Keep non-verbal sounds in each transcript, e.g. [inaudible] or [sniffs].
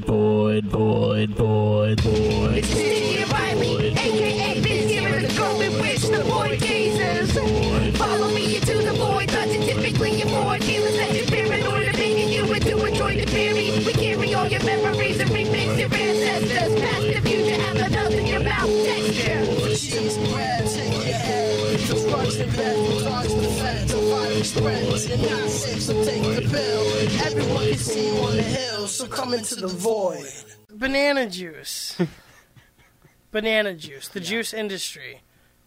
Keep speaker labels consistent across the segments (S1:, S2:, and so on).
S1: void, void, void, void, void.
S2: It's Sticky Riley, aka Big Zero, the golden witch, the void gazers. Follow me into the void, cause it's typically avoid feelings that you're paranoid of being you and to enjoy the theory. We carry all your memories and remix your ancestors. Past the future, have the melt in your mouth texture.
S3: Cheese bread, take your head. Just runs the bed, talks the feds. A virus spreads. You're not safe, so take the pill. Everyone can see you on the hill, so come into the void.
S4: Banana juice. [laughs] Banana juice. The juice industry.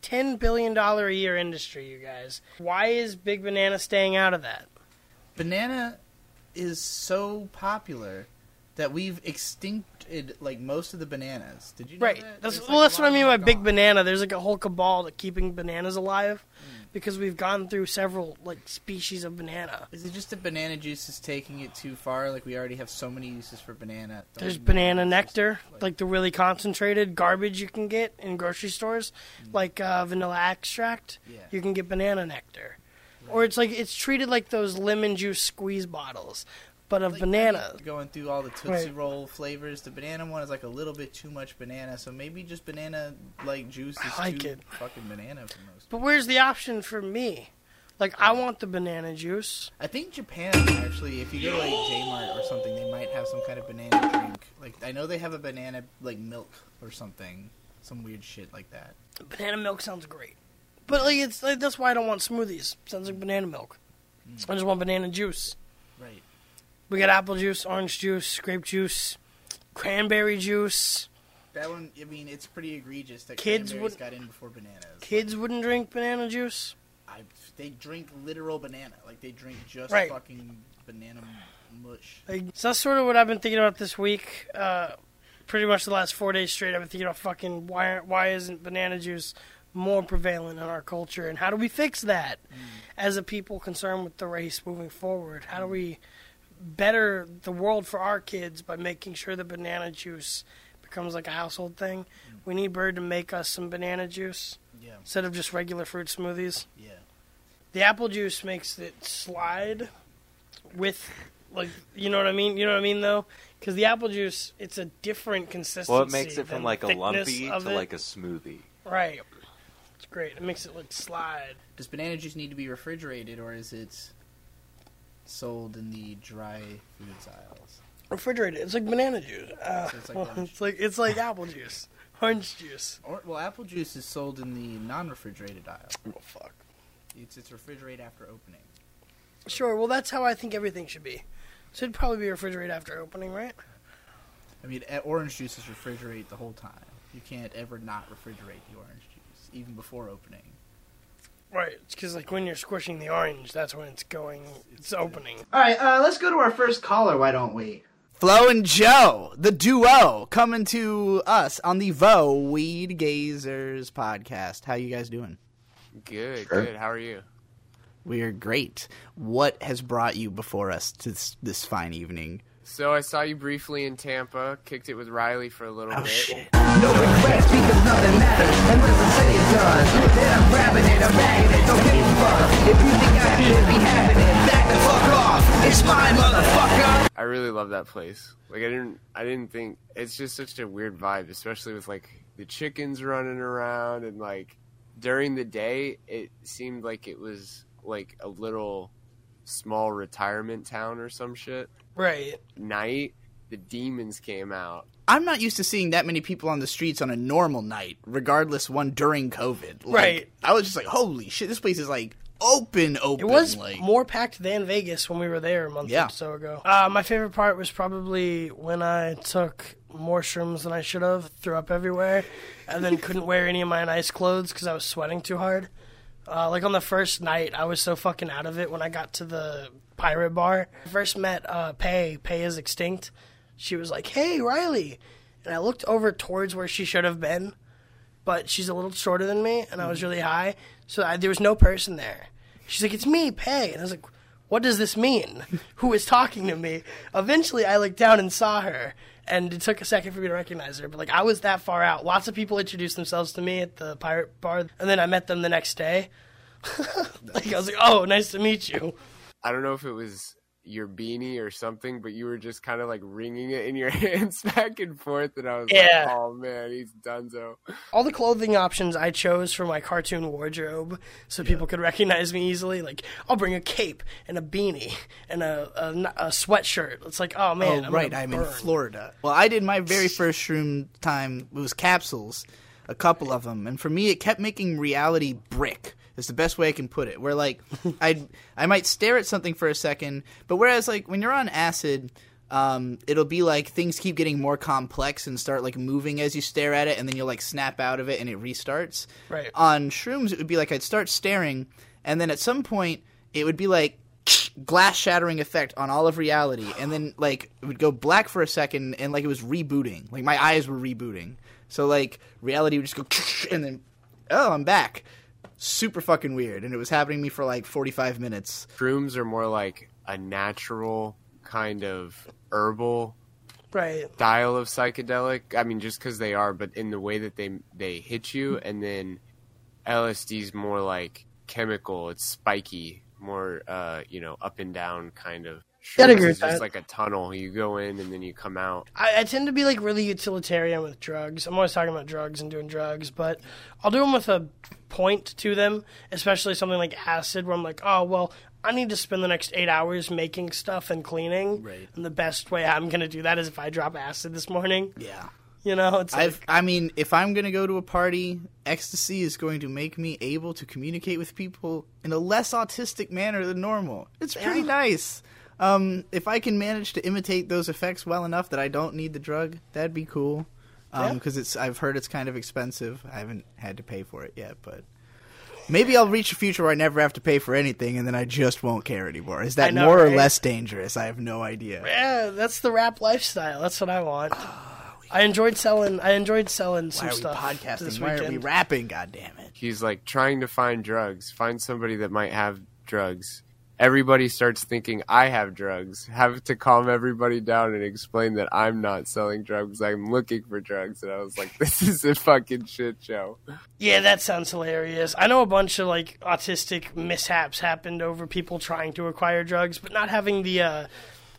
S4: $10 billion a year industry, you guys. Why is Big Banana staying out of that?
S5: Banana is so popular that we've extincted like most of the bananas. Did you know
S4: Right.
S5: that?
S4: That's, well,
S5: like,
S4: that's what I mean by
S5: them
S4: Big. Banana. There's like a whole cabal to keeping bananas alive. Because we've gone through several like species of banana.
S5: Is it just that banana juice is taking it too far? Like we already have so many uses for banana. Don't
S4: There's banana
S5: need to just,
S4: nectar, like the really concentrated garbage you can get in grocery stores, like uh, vanilla extract.
S5: Yeah.
S4: You can get banana nectar, or it's like it's treated like those lemon juice squeeze bottles, but of
S5: Like,
S4: banana.
S5: Going through all the Tootsie
S4: Right.
S5: Roll flavors, the banana one is like a little bit too much banana. So maybe just banana like juice is
S4: I like
S5: too
S4: it.
S5: fucking banana for most.
S4: But where's the option for me? Like I want the banana juice.
S5: I think Japan actually, if you go to like Kmart or something, they might have some kind of banana drink. Like I know they have a banana like milk or something, some weird shit like that.
S4: Banana milk sounds great, but like it's like, that's why I don't want smoothies. Sounds like banana milk. Hmm. I just want banana juice.
S5: Right.
S4: We got apple juice, orange juice, grape juice, cranberry juice.
S5: That one, I mean, it's pretty egregious that
S4: Kids would-
S5: got in before bananas.
S4: Kids wouldn't drink banana juice.
S5: I, they drink literal banana, like they drink just
S4: Right.
S5: fucking banana mush.
S4: Like, so that's sort of what I've been thinking about this week. Uh, pretty much the last four days straight, I've been thinking about fucking why why isn't banana juice more prevalent in our culture, and how do we fix that as a people concerned with the race moving forward? How do we better the world for our kids by making sure that banana juice becomes like a household thing? We need Bird to make us some banana juice
S5: Yeah,
S4: instead of just regular fruit smoothies.
S5: yeah.
S4: The apple juice makes it slide with, like, you know what I mean? You know what I mean, though? Because the apple juice, it's a different consistency.
S6: Well, it makes it from like a lumpy to
S4: it.
S6: like a smoothie.
S4: Right. It's great. It makes it like slide.
S5: Does banana juice need to be refrigerated, or is it sold in the dry foods aisles?
S4: Refrigerated. It's like banana juice. Uh,
S5: So it's like orange.
S4: it's like it's like apple juice, orange juice.
S5: Or well, apple juice is sold in the non-refrigerated aisle.
S4: Oh fuck.
S5: It's it's refrigerated after opening.
S4: Sure. Well, that's how I think everything should be. Should probably be refrigerated after opening, right?
S5: I mean, orange juice is refrigerated the whole time. You can't ever not refrigerate the orange juice, even before opening.
S4: Right. It's because like when you're squishing the orange, that's when it's going. It's opening.
S5: All right, uh, let's go to our first caller. Why don't we? Flow and Joe, the duo, coming to us on the Vo Weed Gazers podcast. How you guys doing?
S7: Good, good. How are you?
S5: We are great. What has brought you before us to this, this fine evening?
S7: So I saw you briefly in Tampa, kicked it with Riley for a little
S5: Oh
S7: bit.
S5: shit!
S8: No regrets because nothing matters. And what the say it does? Then I'm grabbing it, I'm bagging it, don't give a fuck. If you think I should be having it, back the fuck off. It's mine, motherfucker.
S7: I really love that place. Like I didn't, I didn't think it's just such a weird vibe, especially with like the chickens running around and like during the day, it seemed like it was like a little small retirement town or some shit.
S4: Right.
S7: Night, the demons came out.
S5: I'm not used to seeing that many people on the streets on a normal night, regardless one during COVID. Like,
S4: Right.
S5: I was just like, holy shit, this place is like open, open.
S4: It was
S5: like,
S4: more packed than Vegas when we were there a month
S5: Yeah.
S4: or so ago. Uh, my favorite part was probably when I took more shrooms than I should have, threw up everywhere, and then couldn't wear any of my nice clothes because I was sweating too hard. Uh, like on the first night, I was so fucking out of it when I got to the pirate bar. I first met uh, Pay. Pay is extinct. She was like, "Hey, Riley," and I looked over towards where she should have been, but she's a little shorter than me, and I was mm-hmm. really high, so I, there was no person there. She's like, "It's me, Pay," and I was like, "What does this mean? [laughs] Who is talking to me?" Eventually, I looked down and saw her, and it took a second for me to recognize her. But like, I was that far out. Lots of people introduced themselves to me at the pirate bar, and then I met them the next day. [laughs] like I was like, "Oh, nice to meet you."
S7: I don't know if it was your beanie or something, but you were just kind of like wringing it in your [laughs] hands back and forth, and I was
S4: Yeah.
S7: like, "Oh man, he's donezo."
S4: All the clothing options I chose for my cartoon wardrobe, so people could [laughs] recognize me easily. Like, I'll bring a cape and a beanie and a a, a sweatshirt. It's like, oh man,
S5: oh,
S4: I'm
S5: right. I'm in. Florida. Well, I did my very first shroom time. It was capsules, a couple of them, and for me, it kept making reality brick. Is the best way I can put it. Where like [laughs] I I might stare at something for a second, but whereas like when you're on acid. Um, it'll be like things keep getting more complex and start like moving as you stare at it, and then you'll like snap out of it and it restarts.
S4: Right.
S5: On shrooms, it would be like I'd start staring, and then at some point it would be like [sniffs] glass shattering effect on all of reality and then like it would go black for a second and like it was rebooting like my eyes were rebooting so like reality would just go [sniffs] and then oh i'm back super fucking weird and it was happening to me for like 45 minutes
S7: Shrooms are more like a natural kind of herbal
S4: Right.
S7: style of psychedelic. I mean, just because they are, but in the way that they they hit you, and then LSD's more like chemical. It's spiky, more uh, you know, up and down kind of.
S4: Yeah,
S7: Shrooms
S4: agree
S7: is just like a tunnel. You go in and then you come out.
S4: I, I tend to be like really utilitarian with drugs. I'm always talking about drugs and doing drugs, but I'll do them with a point to them, especially something like acid, where I'm like, oh well, I need to spend the next eight hours making stuff and cleaning.
S5: Right.
S4: And the best way I'm gonna do that is if I drop acid this morning.
S5: yeah
S4: You know, it's
S5: I've,
S4: like,
S5: I mean, if I'm going to go to a party, ecstasy is going to make me able to communicate with people in a less autistic manner than normal. It's pretty nice. Um, if I can manage to imitate those effects well enough that I don't need the drug, that'd be cool.
S4: Yeah.
S5: Because it's I've heard it's kind of expensive. I haven't had to pay for it yet, but maybe I'll reach a future where I never have to pay for anything, and then I just won't care anymore. Is that
S4: know,
S5: more or less dangerous? I have no idea.
S4: yeah, that's the rap lifestyle. That's what I want. I enjoyed selling. I enjoyed selling some
S5: Why are we
S4: stuff
S5: podcasting?
S4: this
S5: Why
S4: weekend.
S5: are we rapping? God damn it!
S7: He's like trying to find drugs, find somebody that might have drugs. Everybody starts thinking I have drugs. Have to calm everybody down and explain that I'm not selling drugs. I'm looking for drugs. And I was like, [laughs] this is a fucking shit show.
S4: Yeah, that sounds hilarious. I know a bunch of like autistic mishaps happened over people trying to acquire drugs, but not having the uh,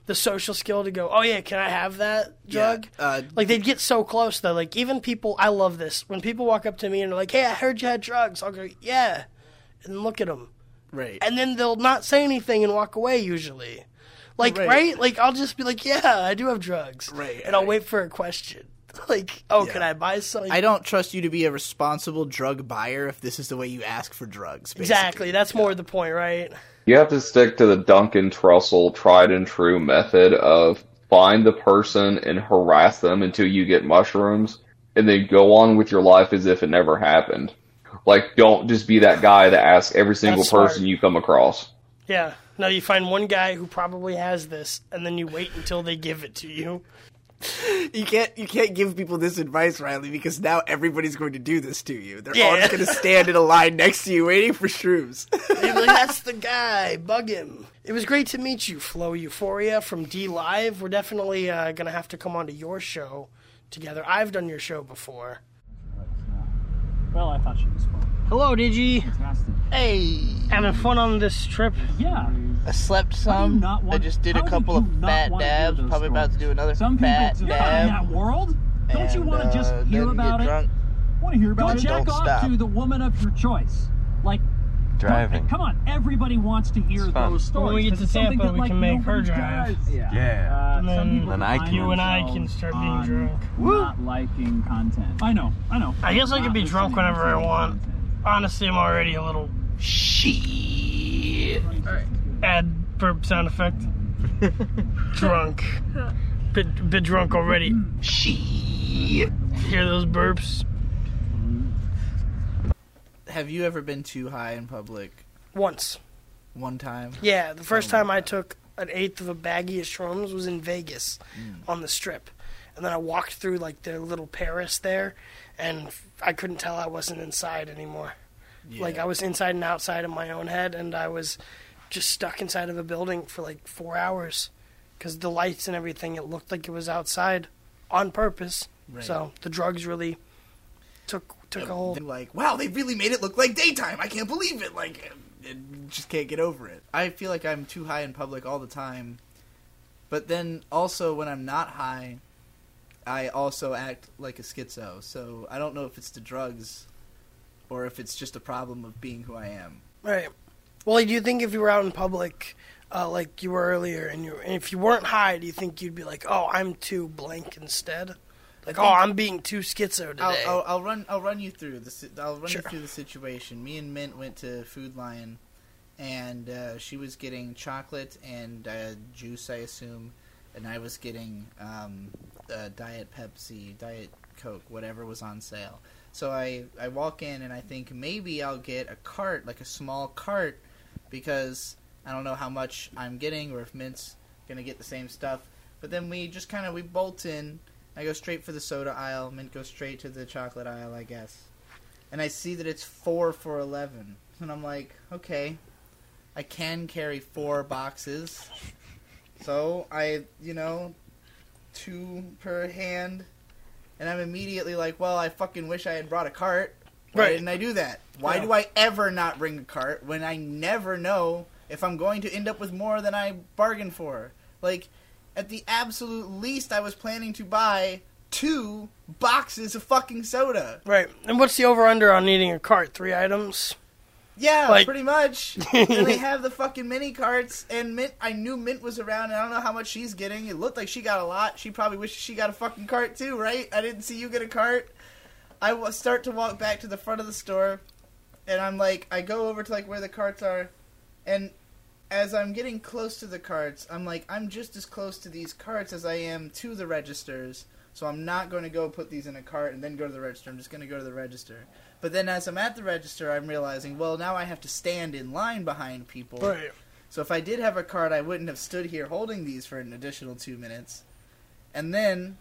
S4: the social skill to go. Oh yeah, can I have that drug?
S5: uh,
S4: like they'd get so close though. Like even people, I love this when people walk up to me and are like, "Hey, I heard you had drugs." I'll go, "Yeah," and look at them,
S5: Right.
S4: and then they'll not say anything and walk away usually. Like
S5: Right.
S4: right, like I'll just be like, "Yeah, I do have drugs,"
S5: Right,
S4: and I'll
S5: right.
S4: wait for a question. [laughs] Like, "Oh,
S5: Yeah.
S4: can I buy something?"
S5: I don't trust you to be a responsible drug buyer if this is the way you ask for drugs. basically.
S4: Exactly. That's more the point, right?
S6: You have to stick to the Duncan Trussell tried and true method of find the person and harass them until you get mushrooms and then go on with your life as if it never happened. Like, don't just be that guy that asks every single
S4: That's smart.
S6: person you come across.
S4: Yeah. Now you find one guy who probably has this, and then you wait until they give it to you. [laughs]
S5: You can't you can't give people this advice, Riley, because now everybody's going to do this to you. They're all just going to stand in a line next to you waiting for shrooms. [laughs]
S4: You're like, that's the guy. Bug him. It was great to meet you, FlowEuphoria from DLive. We're definitely uh, gonna have to come onto your show together. I've done your show before.
S9: Well, I thought she was fun.
S4: Hello, Digi.
S9: Fantastic.
S5: hey,
S4: Having fun on this trip.
S9: Yeah.
S5: I slept some.
S9: you not want-
S5: I just did a couple of
S9: not
S5: fat dabs.
S9: those
S5: Probably about to do another
S9: Some
S5: fat
S9: people you're not in that world. Don't you want to just
S5: uh,
S9: hear about
S5: get
S9: it?
S5: drunk.
S9: Want to hear about
S5: Go
S9: it?
S5: jack
S9: Jack
S5: off
S9: off
S5: stop.
S9: to the woman of your choice. Like
S10: Driving.
S9: Come on, everybody wants to hear those stories.
S4: When we get
S9: 'cause
S4: to
S9: it's something
S4: Tampa,
S9: that,
S4: we
S9: like,
S4: can make her drive.
S9: does. Yeah.
S10: Yeah.
S9: Uh,
S4: And
S9: some
S4: then
S10: Then I can-
S4: You and I can start being
S9: on
S4: drunk.
S9: Not liking content. I know. I know.
S4: I guess I can be drunk whenever I want.
S9: content.
S4: Honestly, I'm already a little
S5: Shit.
S4: add burp sound effect. [laughs] drunk. Bit, bit drunk already.
S5: Shit.
S4: Hear those burps?
S5: Have you ever been too high in public?
S4: Once.
S5: One time.
S4: Yeah, the first
S5: Oh
S4: time I took an eighth of a baggie of shrooms was in Vegas
S5: Mm.
S4: on the strip. And then I walked through like their little Paris there, and I couldn't tell I wasn't inside anymore. Like I was inside and outside of my own head, and I was just stuck inside of a building for like four hours because the lights and everything. It looked like it was outside on purpose.
S5: Right.
S4: So the drugs really took took a hold.
S5: Like, wow, they really made it look like daytime. I can't believe it. Like, and just can't get over it. I feel like I'm too high in public all the time, but then also when I'm not high, I also act like a schizo. So I don't know if it's the drugs or if it's just a problem of being who I am.
S4: Right. Well, do you think if you were out in public, uh, like you were earlier, and you and if you weren't high, do you think you'd be like, "Oh, I'm too blank instead"? Like, "Oh, I'm being too schizo today."
S5: I'll, I'll, I'll run. I'll run you through the. I'll run
S4: Sure.
S5: you through the situation. Me and Mint went to Food Lion, and uh, she was getting chocolate and uh, juice, I assume, and I was getting um, uh, Diet Pepsi, Diet Coke, whatever was on sale. So I I walk in and I think maybe I'll get a cart, like a small cart, because I don't know how much I'm getting or if Mint's gonna get the same stuff. But then we just kind of we bolt in. I go straight for the soda aisle. Mint goes straight to the chocolate aisle, I guess. And I see that it's four for eleven, and I'm like, okay, I can carry four boxes. So I, you know, two per hand, and I'm immediately like, well, I fucking wish I had brought a cart. Why
S4: Right.
S5: didn't I do that? Why
S4: Yeah.
S5: do I ever not bring a cart when I never know if I'm going to end up with more than I bargained for? Like, at the absolute least, I was planning to buy two boxes of fucking soda.
S4: right. And what's the over under on needing a cart? Three items.
S5: Yeah,
S4: Like-
S5: pretty much. [laughs] and they have the fucking mini carts, and Mint. I knew Mint was around, and I don't know how much she's getting. It looked like she got a lot. She probably wishes she got a fucking cart too, right? I didn't see you get a cart. I wa- start to walk back to the front of the store, and I'm like, I go over to like where the carts are, and as I'm getting close to the carts, I'm like, I'm just as close to these carts as I am to the registers. So I'm not going to go put these in a cart and then go to the register. I'm just going to go to the register. But then as I'm at the register, I'm realizing, well, now I have to stand in line behind people.
S4: Right.
S5: So if I did have a cart, I wouldn't have stood here holding these for an additional two minutes. And then,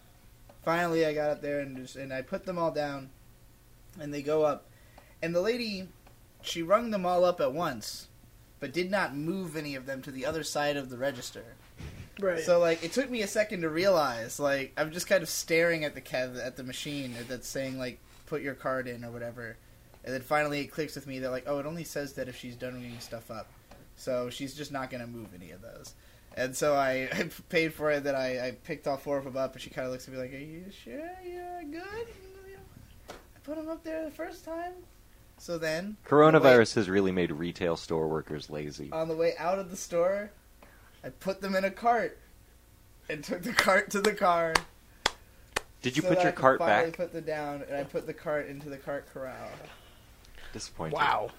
S5: finally, I got up there and just, and I put them all down, and they go up. And the lady, she rung them all up at once, but did not move any of them to the other side of the register.
S4: Right.
S5: So like, it took me a second to realize. Like, I'm just kind of staring at the ca- at the machine that's saying like, put your card in or whatever. And then finally, it clicks with me that like, oh, it only says that if she's done ringing stuff up. So she's just not going to move any of those. And so I, [laughs] I paid for it. That I, I picked all four of them up, and she kind of looks at me like, "Are you sure you're good?" I put them up there the first time. So then,
S10: Coronavirus has really made retail store workers lazy.
S5: on the way out of the store, I put them in a cart and took the cart to the car.
S10: Did you
S5: so
S10: put
S5: that
S10: your
S5: I could
S10: cart
S5: finally
S10: back?
S5: Put the down, and I put the cart into the cart corral
S10: Disappointed.
S4: wow.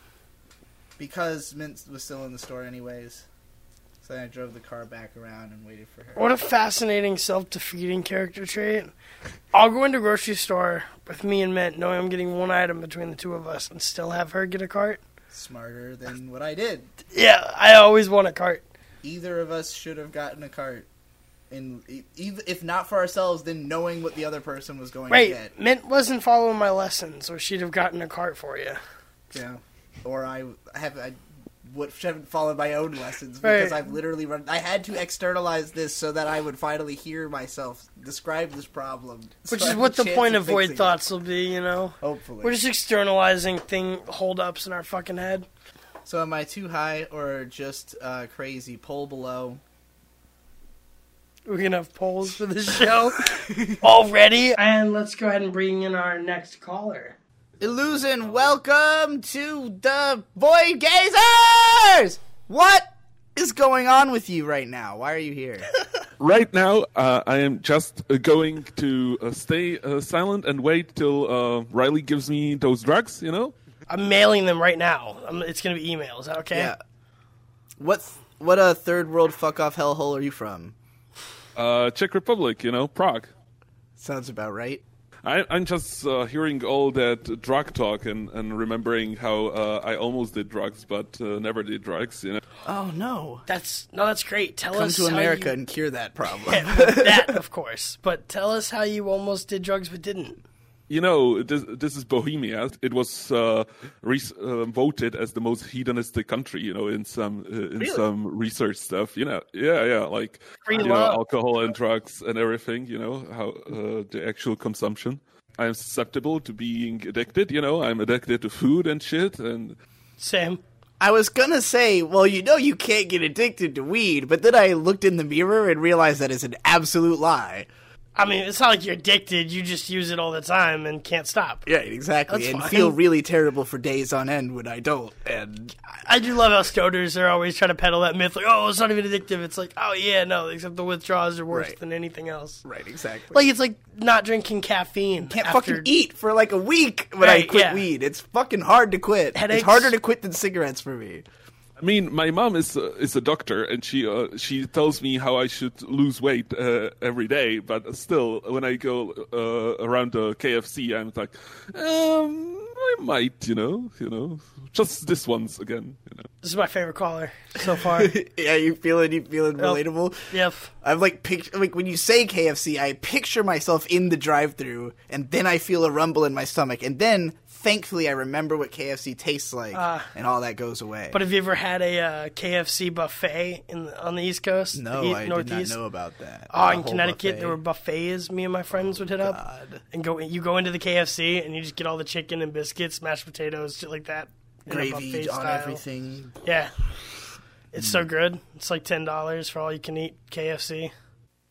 S5: because Mint was still in the store anyways. So then I drove the car back around and waited for her.
S4: What a fascinating self-defeating character trait. I'll go into grocery store with me and Mint, knowing I'm getting one item between the two of us, and still have her get a cart.
S5: Smarter than what I did.
S4: Yeah, I always want a cart.
S5: Either of us should have gotten a cart. And if not for ourselves, then knowing what the other person was going
S4: Wait,
S5: to get.
S4: Mint wasn't following my lessons, or she'd have gotten a cart for you.
S5: Yeah. Or I have I would haven't followed my own lessons [laughs] because
S4: Right.
S5: I've literally run. I had to externalize this so that I would finally hear myself describe this problem.
S4: Which
S5: So
S4: is what the point
S5: of
S4: of void
S5: fixing it.
S4: thoughts will be, you know?
S5: Hopefully.
S4: We're just externalizing thing holdups in our fucking head.
S5: So am I too high or just uh, crazy? Pull below.
S4: We're gonna have polls for the [laughs] show already. And let's go ahead and bring in our next caller.
S5: Iluzon, welcome to the Void Gazers! What is going on with you right now? Why are you here? [laughs]
S11: Right now, uh, I am just uh, going to uh, stay uh, silent and wait till uh, Riley gives me those drugs. You know.
S4: I'm mailing them right now. Um it's gonna be emails, Is that okay?
S5: Yeah. What what a third world fuck off hellhole are you from?
S11: Uh, Czech Republic, you know, Prague.
S5: Sounds about right.
S11: I, I'm just uh, hearing all that drug talk and, and remembering how uh, I almost did drugs but uh, never did drugs. You know.
S5: Oh no.
S4: That's no, that's great. Tell
S5: Come
S4: us
S5: to America
S4: you-
S5: and cure that problem. [laughs]
S4: that, of course. But tell us how you almost did drugs but didn't.
S11: You know, this, this is Bohemia. It was uh, re- uh, voted as the most hedonistic country. You know, in some uh, in
S4: Really?
S11: some research stuff. You know, yeah, yeah, like
S4: Free
S11: you know, alcohol and drugs and everything. You know, how uh, the actual consumption. I'm susceptible to being addicted. You know, I'm addicted to food and shit. And
S4: Sam.
S5: I was gonna say, well, you know, you can't get addicted to weed, but then I looked in the mirror and realized that is an absolute lie.
S4: I mean, it's not like you're addicted. You just use it all the time and can't stop.
S5: Yeah, exactly,
S4: That's
S5: and
S4: fine.
S5: feel really terrible for days on end when I don't. And
S4: I do love how stoners are always trying to peddle that myth, like, oh, it's not even addictive. It's like, oh yeah, no, except the withdrawals are worse
S5: Right.
S4: than anything else.
S5: right, exactly.
S4: Like it's like not drinking caffeine.
S5: can't
S4: after-
S5: fucking eat for like a week when I quit
S4: yeah.
S5: weed. It's fucking hard to quit.
S4: Headaches.
S5: It's harder to quit than cigarettes for me.
S11: I mean, my mom is uh, is a doctor, and she uh, she tells me how I should lose weight uh, every day. But still, when I go uh, around the KFC, I'm like, um, I might, you know, you know, just this once again, you know.
S4: This is my favorite caller so [laughs] far.
S5: yeah, you feeling you feeling relatable?
S4: yep.
S5: I'm like pic- like when you say KFC, I picture myself in the drive-through, and then I feel a rumble in my stomach, and then thankfully I remember what KFC tastes like,
S4: Ah.
S5: and all that goes away.
S4: But have you ever had a uh, KFC buffet in on the East Coast?
S5: no,
S4: the
S5: I
S4: Northeast?
S5: did not know about that.
S4: Oh, in Connecticut,
S5: buffet.
S4: there were buffets. Me and my friends would hit up and go. You go into the KFC and you just get all the chicken and biscuits, mashed potatoes, shit like that.
S5: gravy on
S4: style.
S5: everything.
S4: Yeah, it's so good. It's like ten dollars for all you can eat KFC.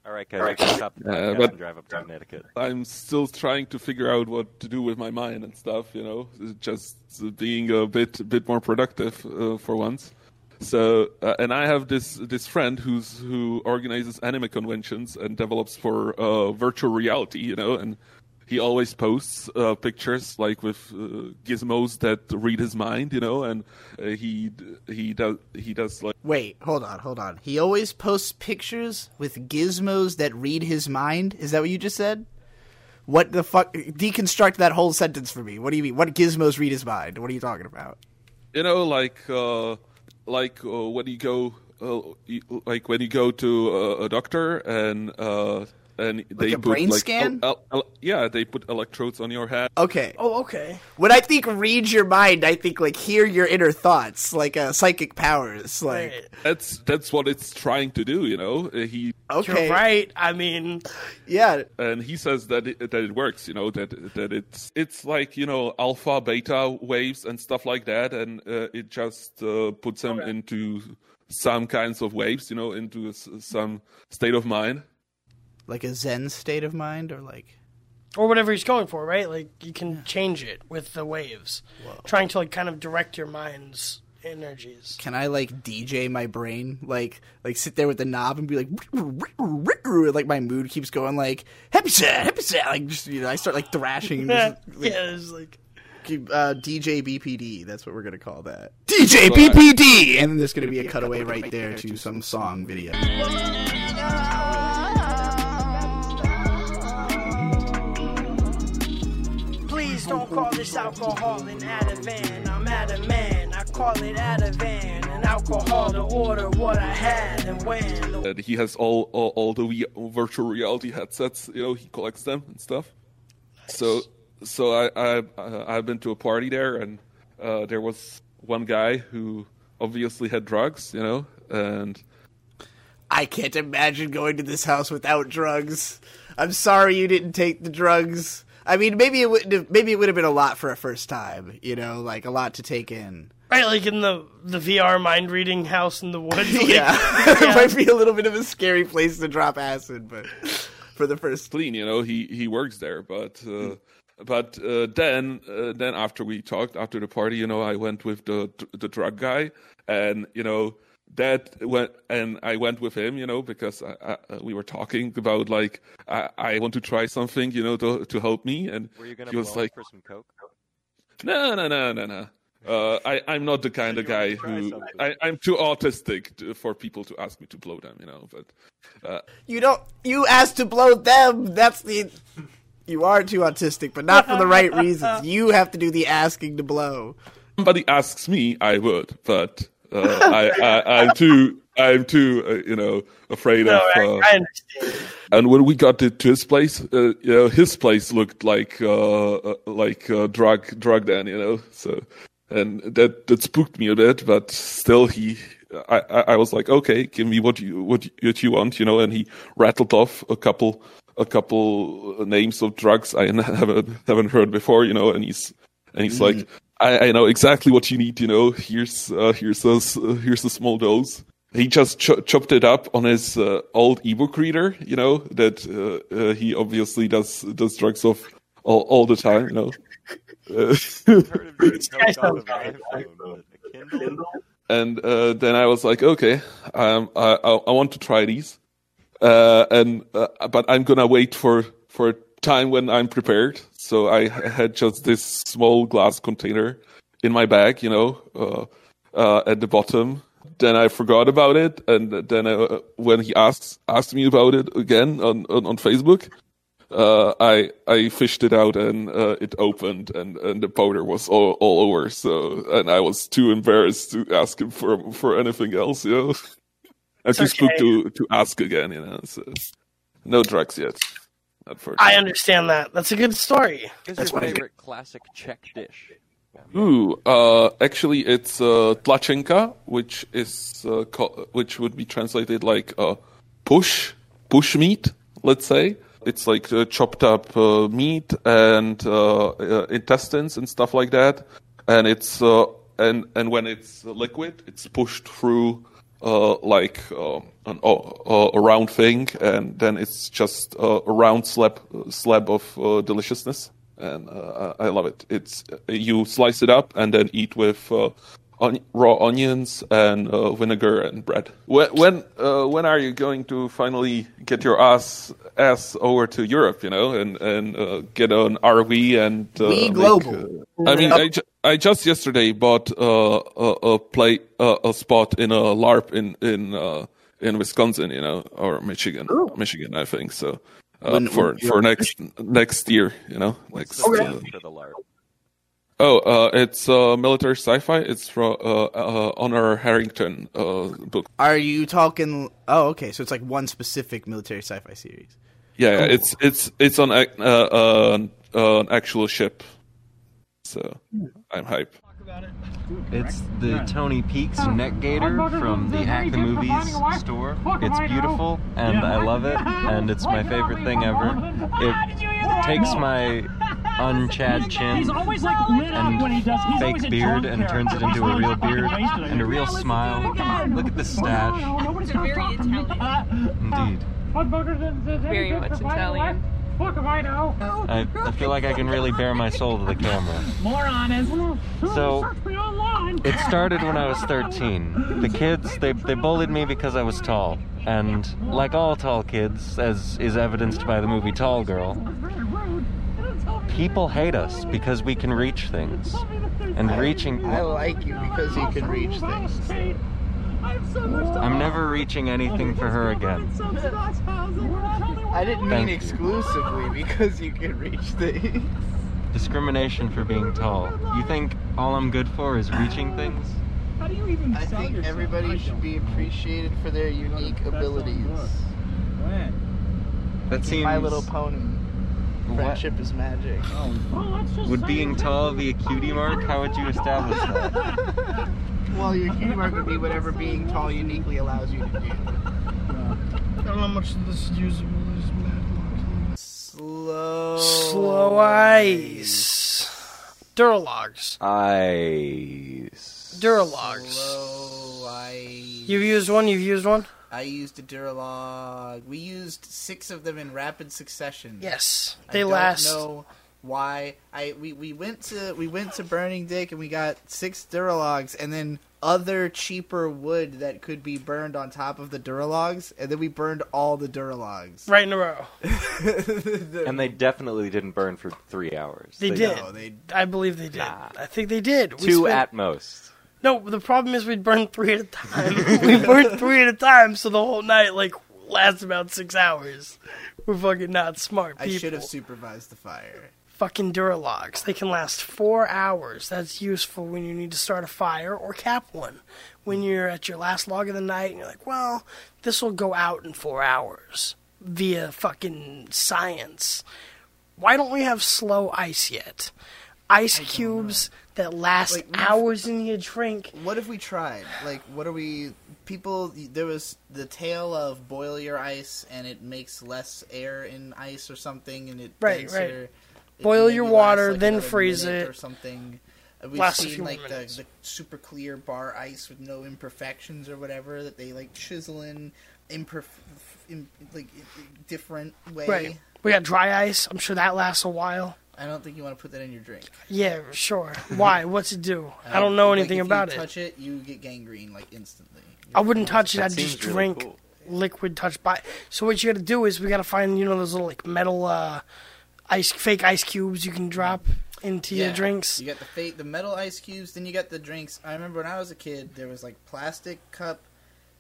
S10: All right, guys, I can stop. The
S11: Uh,
S10: podcast
S11: but-
S10: and drive up to Connecticut.
S11: I'm still trying to figure out what to do with my mind and stuff, you know, just being a bit a bit more productive uh, for once. So, uh, and I have this this friend who's who organizes anime conventions and develops for uh, virtual reality, you know, and he always posts uh, pictures like with uh, gizmos that read his mind, you know, and uh, he he does he does like
S5: Wait, hold on, hold on. He always posts pictures with gizmos that read his mind. Is that what you just said? What the fuck? Deconstruct that whole sentence for me. What do you mean? What gizmos read his mind? What are you talking about?
S11: you know like uh like uh, when you go uh, like when you go to uh, a doctor and uh and they
S5: a
S11: put
S5: brain
S11: like
S5: scan?
S11: el- el- yeah they put electrodes on your head
S5: Okay.
S4: Oh, okay.
S5: When I think read your mind, I think like hear your inner thoughts, like uh, psychic powers. Like
S4: Right.
S11: that's that's what it's trying to do you know Uh, he
S5: okay,
S4: You're right. I mean,
S5: yeah,
S11: and he says that it, that it works you know that that it's it's like you know alpha beta waves and stuff like that and uh, it just uh, puts him into some kinds of waves you know into some state of mind
S5: like a Zen state of mind, or like
S4: or whatever he's going for, right? Like you can change it with the waves, trying to like kind of direct your mind's energies.
S5: can I like DJ my brain, like like sit there with the knob and be like, and, [laughs] like my mood keeps going like happy sad, happy sad, like just you know I start like thrashing. [laughs]
S4: Yeah,
S5: just, like,
S4: it's like
S5: uh, DJ BPD. That's what we're gonna call that. [laughs] DJ BPD, and then there's gonna be a cutaway right there to some song video.
S4: Don't call this alcohol an Ativan. I'm at a man. I call it Ativan. An alcohol to order what I had and when.
S11: and he has all all, all the v- virtual reality headsets. You know, he collects them and stuff. So so I I uh, I've been to a party there, and uh, there was one guy who obviously had drugs. You know, and
S5: I can't imagine going to this house without drugs. I'm sorry you didn't take the drugs. I mean, maybe it would have, maybe it would have been a lot for a first time. You know, like a lot to take in.
S4: Right, like in the the VR mind reading house in the woods. [laughs] Like,
S5: yeah, [laughs] it might be a little bit of a scary place to drop acid, but for the first,
S11: clean. You know, he he works there, but. Uh, but uh, then, uh, then after we talked after the party, you know, I went with the the drug guy, and you know that went, and I went with him, you know, because I, I, uh, we were talking about like I, I want to try something, you know, to to help me, and
S10: Were you gonna
S11: he was like,
S10: him for some coke?
S11: no, no, no, no, no. Uh, I, I'm not the kind of guy who I, I'm too autistic to, for people to ask me to blow them, you know. But uh,
S5: you don't. You asked to blow them. That's the. You are too autistic, but not for the right reasons. [laughs] You have to do the asking to blow.
S11: somebody asks me, I would, but uh, I, I, I'm too, I'm too, uh, you know, afraid
S4: No,
S11: of.
S4: I,
S11: Uh,
S4: I understand.
S11: and when we got to, to his place, uh, you know, his place looked like, like uh, drug, drug den, you know. So, and that that spooked me a bit, but still, he. I, I I was like, okay, give me what you what you, what you want, you know, and he rattled off a couple a couple names of drugs I [laughs] haven't haven't heard before, you know, and he's and he's like, I, I know exactly what you need. You know, here's uh, here's a s- uh, here's a small dose. He just ch- chopped it up on his uh, old ebook reader. You know that uh, uh, he obviously does does drugs of all, all the time. You know. And uh, then I was like, okay, um, I, I I want to try these, uh, and uh, but I'm gonna wait for for a time when I'm prepared. So I had just this small glass container in my bag, you know, uh, uh, at the bottom. Then I forgot about it, and then uh, when he asked asked me about it again on on, on Facebook, uh, I I fished it out and uh, it opened and, and the powder was all, all over. So and I was too embarrassed to ask him for for anything else, you know. I'm too spooked to to ask again, you know. So no drugs yet.
S4: I understand that. That's a good story.
S10: What's your favorite classic Czech dish?
S11: Ooh, uh, actually, it's uh, tlačenka, which is uh, co- which would be translated like uh, push push meat. Let's say it's like uh, chopped up uh, meat and uh, uh, intestines and stuff like that, and it's uh, and and when it's liquid, it's pushed through uh, like uh, an, uh, a round thing, and then it's just uh, a round slab slab of uh, deliciousness and uh, I love it. It's you slice it up and then eat with uh, on, raw onions and uh, vinegar and bread. When when uh, when are you going to finally get your ass ass over to Europe? You know, and and uh, get an RV and uh,
S5: We
S11: make,
S5: global.
S11: uh, I mean, I, ju- I just yesterday bought uh, a a play uh, a spot in a LARP in in uh, in Wisconsin, you know, or Michigan, Michigan, I think so. Uh,
S5: When-
S11: for
S5: when-
S11: for next next year, you know, next.
S10: What's the the LARP?
S11: oh, uh, it's uh, military sci-fi. It's from uh, uh, Honor Harrington uh, book.
S5: Are you talking? Oh, okay. So it's like one specific military sci-fi series.
S11: Yeah, yeah, it's it's it's on uh, uh, uh, an actual ship. So I'm hype.
S12: It's the Tony Peaks neck gaiter from the Hack the Movies store. It's beautiful and I love it and it's my favorite thing ever. It takes my unchad chin
S9: He's always like lit up when he does. He's
S12: fake beard and turns it into a real beard and a real smile. Look at the stash.
S9: Nobody's very Italian.
S12: Indeed.
S9: Very much Italian. Fuck if I know.
S12: Oh, I, I [laughs] feel like I can really bare my soul to the camera.
S9: More honest.
S12: So,
S9: Search me online.
S12: It started when I was 13. The kids, they, they bullied me because I was tall. And like all tall kids, as is evidenced by the movie Tall Girl, people hate us because we can reach things. And reaching.
S5: I like you because you can reach things.
S12: I'm never reaching anything for her again.
S5: I didn't mean exclusively because you can reach things. [laughs]
S12: Discrimination for being tall. You think all I'm good for is reaching things?
S9: How do you even
S5: I think
S9: yourself?
S5: everybody should be appreciated for their unique abilities.
S12: That seems.
S5: My Little Pony. Friendship is magic.
S12: Would being tall be a cutie mark? How would you establish that? [laughs] [laughs]
S5: Well, your cutie mark would be whatever being tall uniquely allows you to do.
S4: I don't know how much of this is usable. There's mad
S5: Slow.
S4: Slow ice. Duralogs.
S10: Ice.
S4: Duralogs.
S5: Slow ice.
S4: You've used one. You've used one.
S5: I used a Duralog. We used six of them in rapid succession.
S4: Yes,
S5: I
S4: they
S5: don't
S4: last.
S5: know why. I we, we went to we went to Burning Dick and we got six Duralogs and then other cheaper wood that could be burned on top of the Duralogs and then we burned all the Duralogs.
S4: Right in a row. [laughs]
S10: And they definitely didn't burn for three hours.
S4: They, did. They I believe they did. I think they did. We
S10: Two
S4: spent-
S10: at most.
S4: No, the problem is we'd burn three at a time. [laughs] we burned three at a time, so the whole night like lasts about six hours. We're fucking not smart people.
S5: I should have supervised the fire.
S4: Fucking Duralogs. They can last four hours. That's useful when you need to start a fire or cap one. When you're at your last log of the night and you're like, well, this will go out in four hours via fucking science. Why don't we have slow ice yet? Ice cubes that last
S5: Like, if-
S4: hours in your drink.
S5: What if we tried? Like, what are we? People, there was the tale of boil your ice and it makes less air in ice or something, and it
S4: Right, right.
S5: It
S4: Boil your water,
S5: like,
S4: then freeze
S5: minute
S4: it.
S5: or something. We've
S4: Lasts a
S5: seen like the, the super clear bar ice with no imperfections or whatever that they like chisel in imperf- in, like i- i- different way.
S4: Right. We got dry ice. I'm sure that lasts a while.
S5: I don't think you want to put that in your drink.
S4: Yeah, sure. Why? What's it do? I don't know
S5: Like,
S4: anything
S5: if
S4: about
S5: you
S4: it.
S5: Touch it, you get gangrene like instantly.
S4: I wouldn't touch it.
S10: That
S4: I'd
S10: seems
S4: just
S10: really
S4: drink
S10: cool.
S4: liquid touch by. So what you got to do is we got to find you know those little like metal uh, ice fake ice cubes you can drop into your drinks.
S5: You got the fake, the metal ice cubes. Then you got the drinks. I remember when I was a kid, there was like plastic cup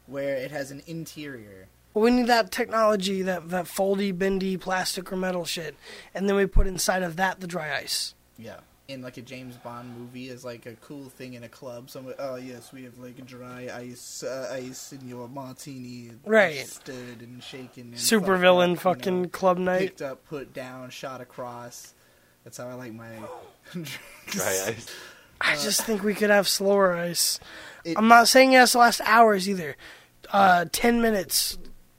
S5: where it has an interior.
S4: Well, we need that technology, that that foldy, bendy plastic or metal shit, and then we put inside of that the dry ice.
S5: Yeah. In like a James Bond movie, is like a cool thing in a club. Someone, oh yes, we have like dry ice, uh, ice in your martini,
S4: Right.
S5: Stirred and shaken. And
S4: Super
S5: fucked
S4: villain
S5: up, you
S4: fucking
S5: know,
S4: club night.
S5: Picked up, put down, shot across. That's how I like my [laughs]
S10: Dry ice.
S4: I just think we could have slower ice.
S5: It-
S4: I'm not saying it has to last hours either. Uh, ten minutes,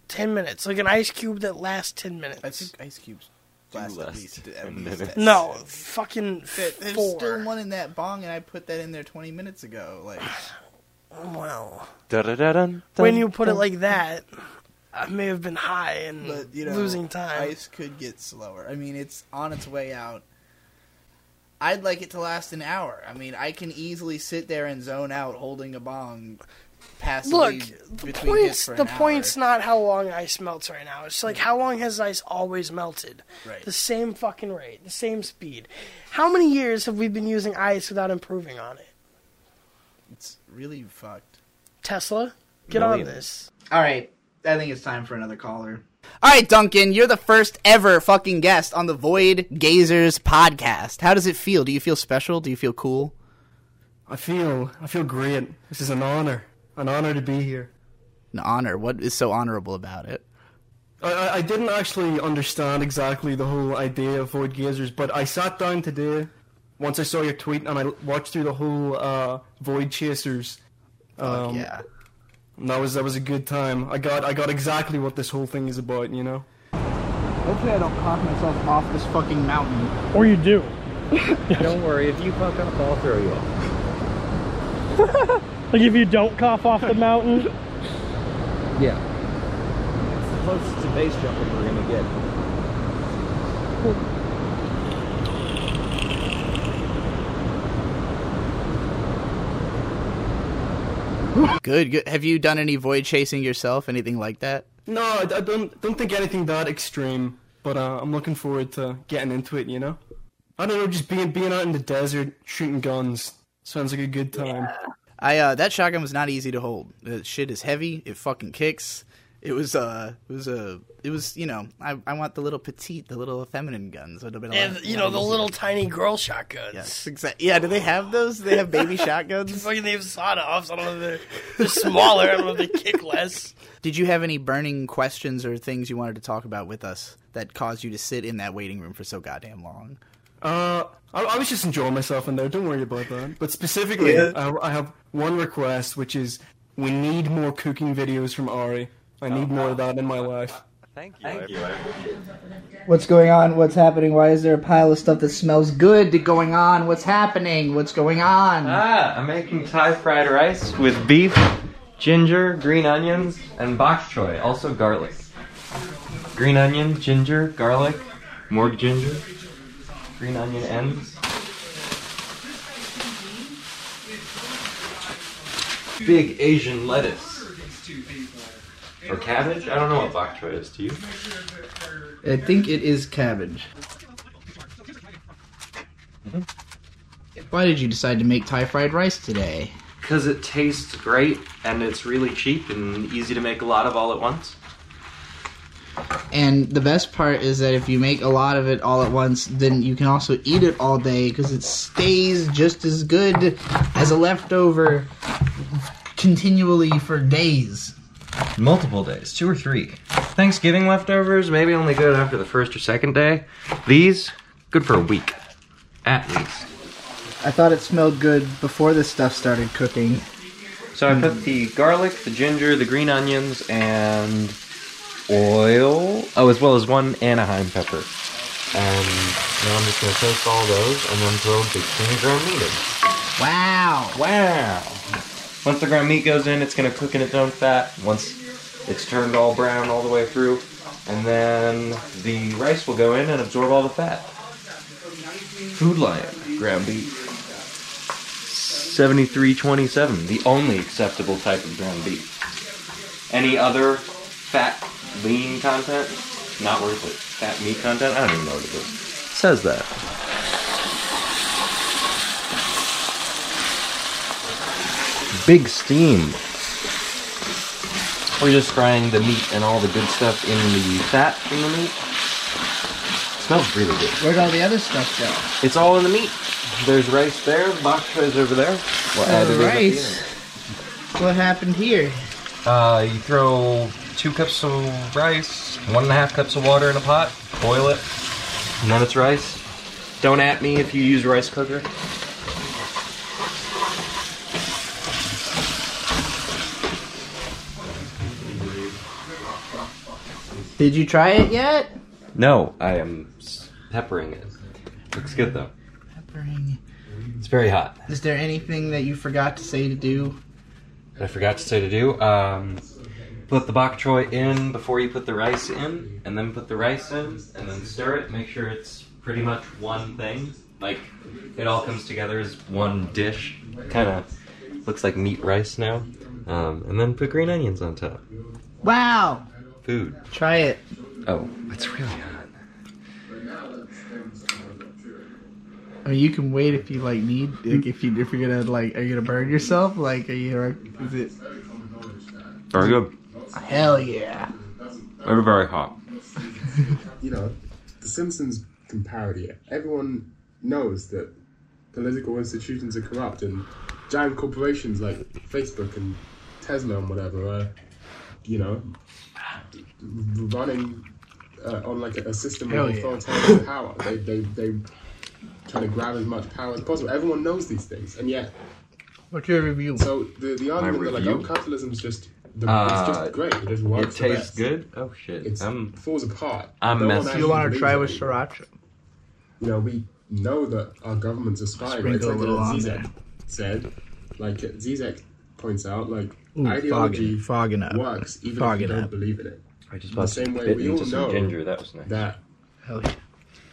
S4: ten minutes, like an ice cube that lasts ten minutes.
S5: I think ice cubes last [laughs] at least, at least
S10: minutes.
S4: no, fucking
S5: There- There's
S4: four.
S5: still one in that bong, and I put that in there 20 minutes ago. Like, [sighs]
S4: Well,
S10: Dun-dun-dun-dun.
S4: when you put it like that, I may have been high and
S5: but you know,
S4: losing time.
S5: Ice could get slower. I mean, it's on its way out. I'd like it to last an hour. I mean, I can easily sit there and zone out holding a bong. Passively
S4: Look, the point's the
S5: an
S4: point's
S5: hour.
S4: not how long ice melts right now. It's like how long has ice always melted?
S5: Right.
S4: The same fucking rate, the same speed. How many years have we been using ice without improving on it?
S5: It's really fucked.
S4: Tesla, get on this.
S5: All right, I think it's time for another caller. All right, Duncan, you're the first ever fucking guest on the Void Gazers podcast. How does it feel? Do you feel special? Do you feel cool?
S13: I feel I feel great. This is an honor, an honor to be here.
S5: An honor. What is so honorable about it?
S13: I, I, I didn't actually understand exactly the whole idea of void gazers, but I sat down today once I saw your tweet and I watched through the whole uh, void chasers. Um,
S5: yeah.
S13: and that was that was a good time. I got I got exactly what this whole thing is about. You know.
S5: Hopefully, I don't cough myself off this fucking mountain.
S4: Or you do. [laughs]
S12: Don't worry, if you fuck up, I'll throw you off. [laughs]
S4: Like if you don't cough off the mountain. [laughs]
S12: Yeah. It's the closest to base jumping we're gonna get. [laughs]
S5: Good, good. Have you done any void chasing yourself? Anything like that?
S13: No, I, I don't don't think anything that extreme, but uh, I'm looking forward to getting into it. You know. I don't know, just being being out in the desert shooting guns sounds like a good time.
S5: I uh, that shotgun was not easy to hold. The shit is heavy. It fucking kicks. It was uh, it was uh, it was you know, I I want the little petite, the little feminine guns. Would have been a
S4: And
S5: lot-
S4: you know the
S5: easier.
S4: little tiny girl shotguns.
S5: Yes, exactly. Yeah, do they have those? Do they have baby [laughs] shotguns?
S4: Fucking they have sawed-offs. I don't know if they're, they're smaller. I don't know if they kick less.
S5: Did you have any burning questions or things you wanted to talk about with us that caused you to sit in that waiting room for so goddamn long?
S13: Uh, I, I was just enjoying myself in there. Don't worry about that. But specifically,
S5: Yeah.
S13: I, I have one request, which is we need more cooking videos from Ari. I need more of that in my life.
S10: Thank you. Thank you.
S5: What's going on? What's happening? Why is there a pile of stuff that smells good going on? What's happening? What's going on?
S12: Ah, I'm making Thai fried rice with beef, ginger, green onions, and bok choy, also garlic. Green onion, ginger, garlic, more ginger, green onion ends. Big Asian lettuce. Or cabbage? I don't know what bok choy is to you.
S5: I think it is cabbage. Mm-hmm. Why did you decide to make Thai fried rice today?
S12: Because it tastes great and it's really cheap and easy to make a lot of all at once.
S5: And the best part is that if you make a lot of it all at once, then you can also eat it all day because it stays just as good as a leftover continually for days.
S12: Multiple days, two or three. Thanksgiving leftovers, maybe only good after the first or second day. These, good for a week. At least.
S5: I thought it smelled good before this stuff started cooking.
S12: So I put the garlic, the ginger, the green onions, and oil. Oh, as well as one Anaheim pepper. And now I'm just gonna toast all those and then throw a big thing of ground meat in.
S5: Wow.
S12: Wow. Once the ground meat goes in, it's gonna cook in its own fat. Once it's turned all brown all the way through, and then the rice will go in and absorb all the fat. Food Lion ground beef. 7327, the only acceptable type of ground beef. Any other fat, lean content, not worth it. Fat meat content, I don't even know what it is. says that. Big steam. We're just frying the meat and all the good stuff in the fat from the meat. smells really good.
S5: Where'd all the other stuff go?
S12: It's all in the meat. There's rice there, the bok choy over there. We'll add
S5: Uh,
S12: it in at the
S5: rice. What happened here?
S12: Uh, you throw two cups of rice, one and a half cups of water in a pot, boil it, and then it's rice. Don't at me if you use rice cooker.
S5: Did you try it yet?
S12: No, I am peppering it. Looks good though.
S5: Peppering.
S12: It's very hot.
S5: Is there anything that you forgot to say to do?
S12: I forgot to say to do. Um, put the bok choy in before you put the rice in, and then put the rice in, and then stir it. Make sure it's pretty much one thing. Like it all comes together as one dish. Kind of looks like meat rice now. Um, and then put green onions on top.
S5: Wow.
S12: Food.
S5: Try it.
S12: Oh, it's really hot.
S5: I mean, you can wait if you like need. Like, if you if you're gonna like, are you gonna burn yourself? Like, are you? Is it?
S12: Very good.
S5: Hell yeah.
S12: Very very hot.
S14: you know, The Simpsons can parody it. Everyone knows that political institutions are corrupt and giant corporations like Facebook and Tesla and whatever are, you know, running uh, on like a, a system
S5: Hell
S14: of
S5: yeah.
S14: power. They, they, they try to grab as much power as possible. Everyone knows these things, and yet.
S5: What's your review?
S14: So the, the argument that like,
S12: review?
S14: oh, capitalism's just the, it's
S12: Uh,
S14: just great. It just works.
S12: It
S14: the
S12: tastes
S14: best.
S12: good. Oh shit.
S14: It
S12: I'm
S14: falls apart.
S12: I'm
S14: No one
S12: messy.
S14: actually
S5: You want to try with
S14: anymore.
S5: sriracha?
S14: You know, we know that our governments are spying. It's
S5: Sprinkle
S14: like
S5: a little on
S14: Zizek said. Like uh, Zizek points out, like
S5: Ooh,
S14: ideology
S5: fogging- fogging up.
S14: works even
S5: Fogging
S14: if you don't
S5: up.
S14: believe in it.
S12: I just
S14: In the same way,
S12: bit
S14: we all
S12: into
S14: know
S12: ginger. That was nice.
S14: that
S5: Hell yeah.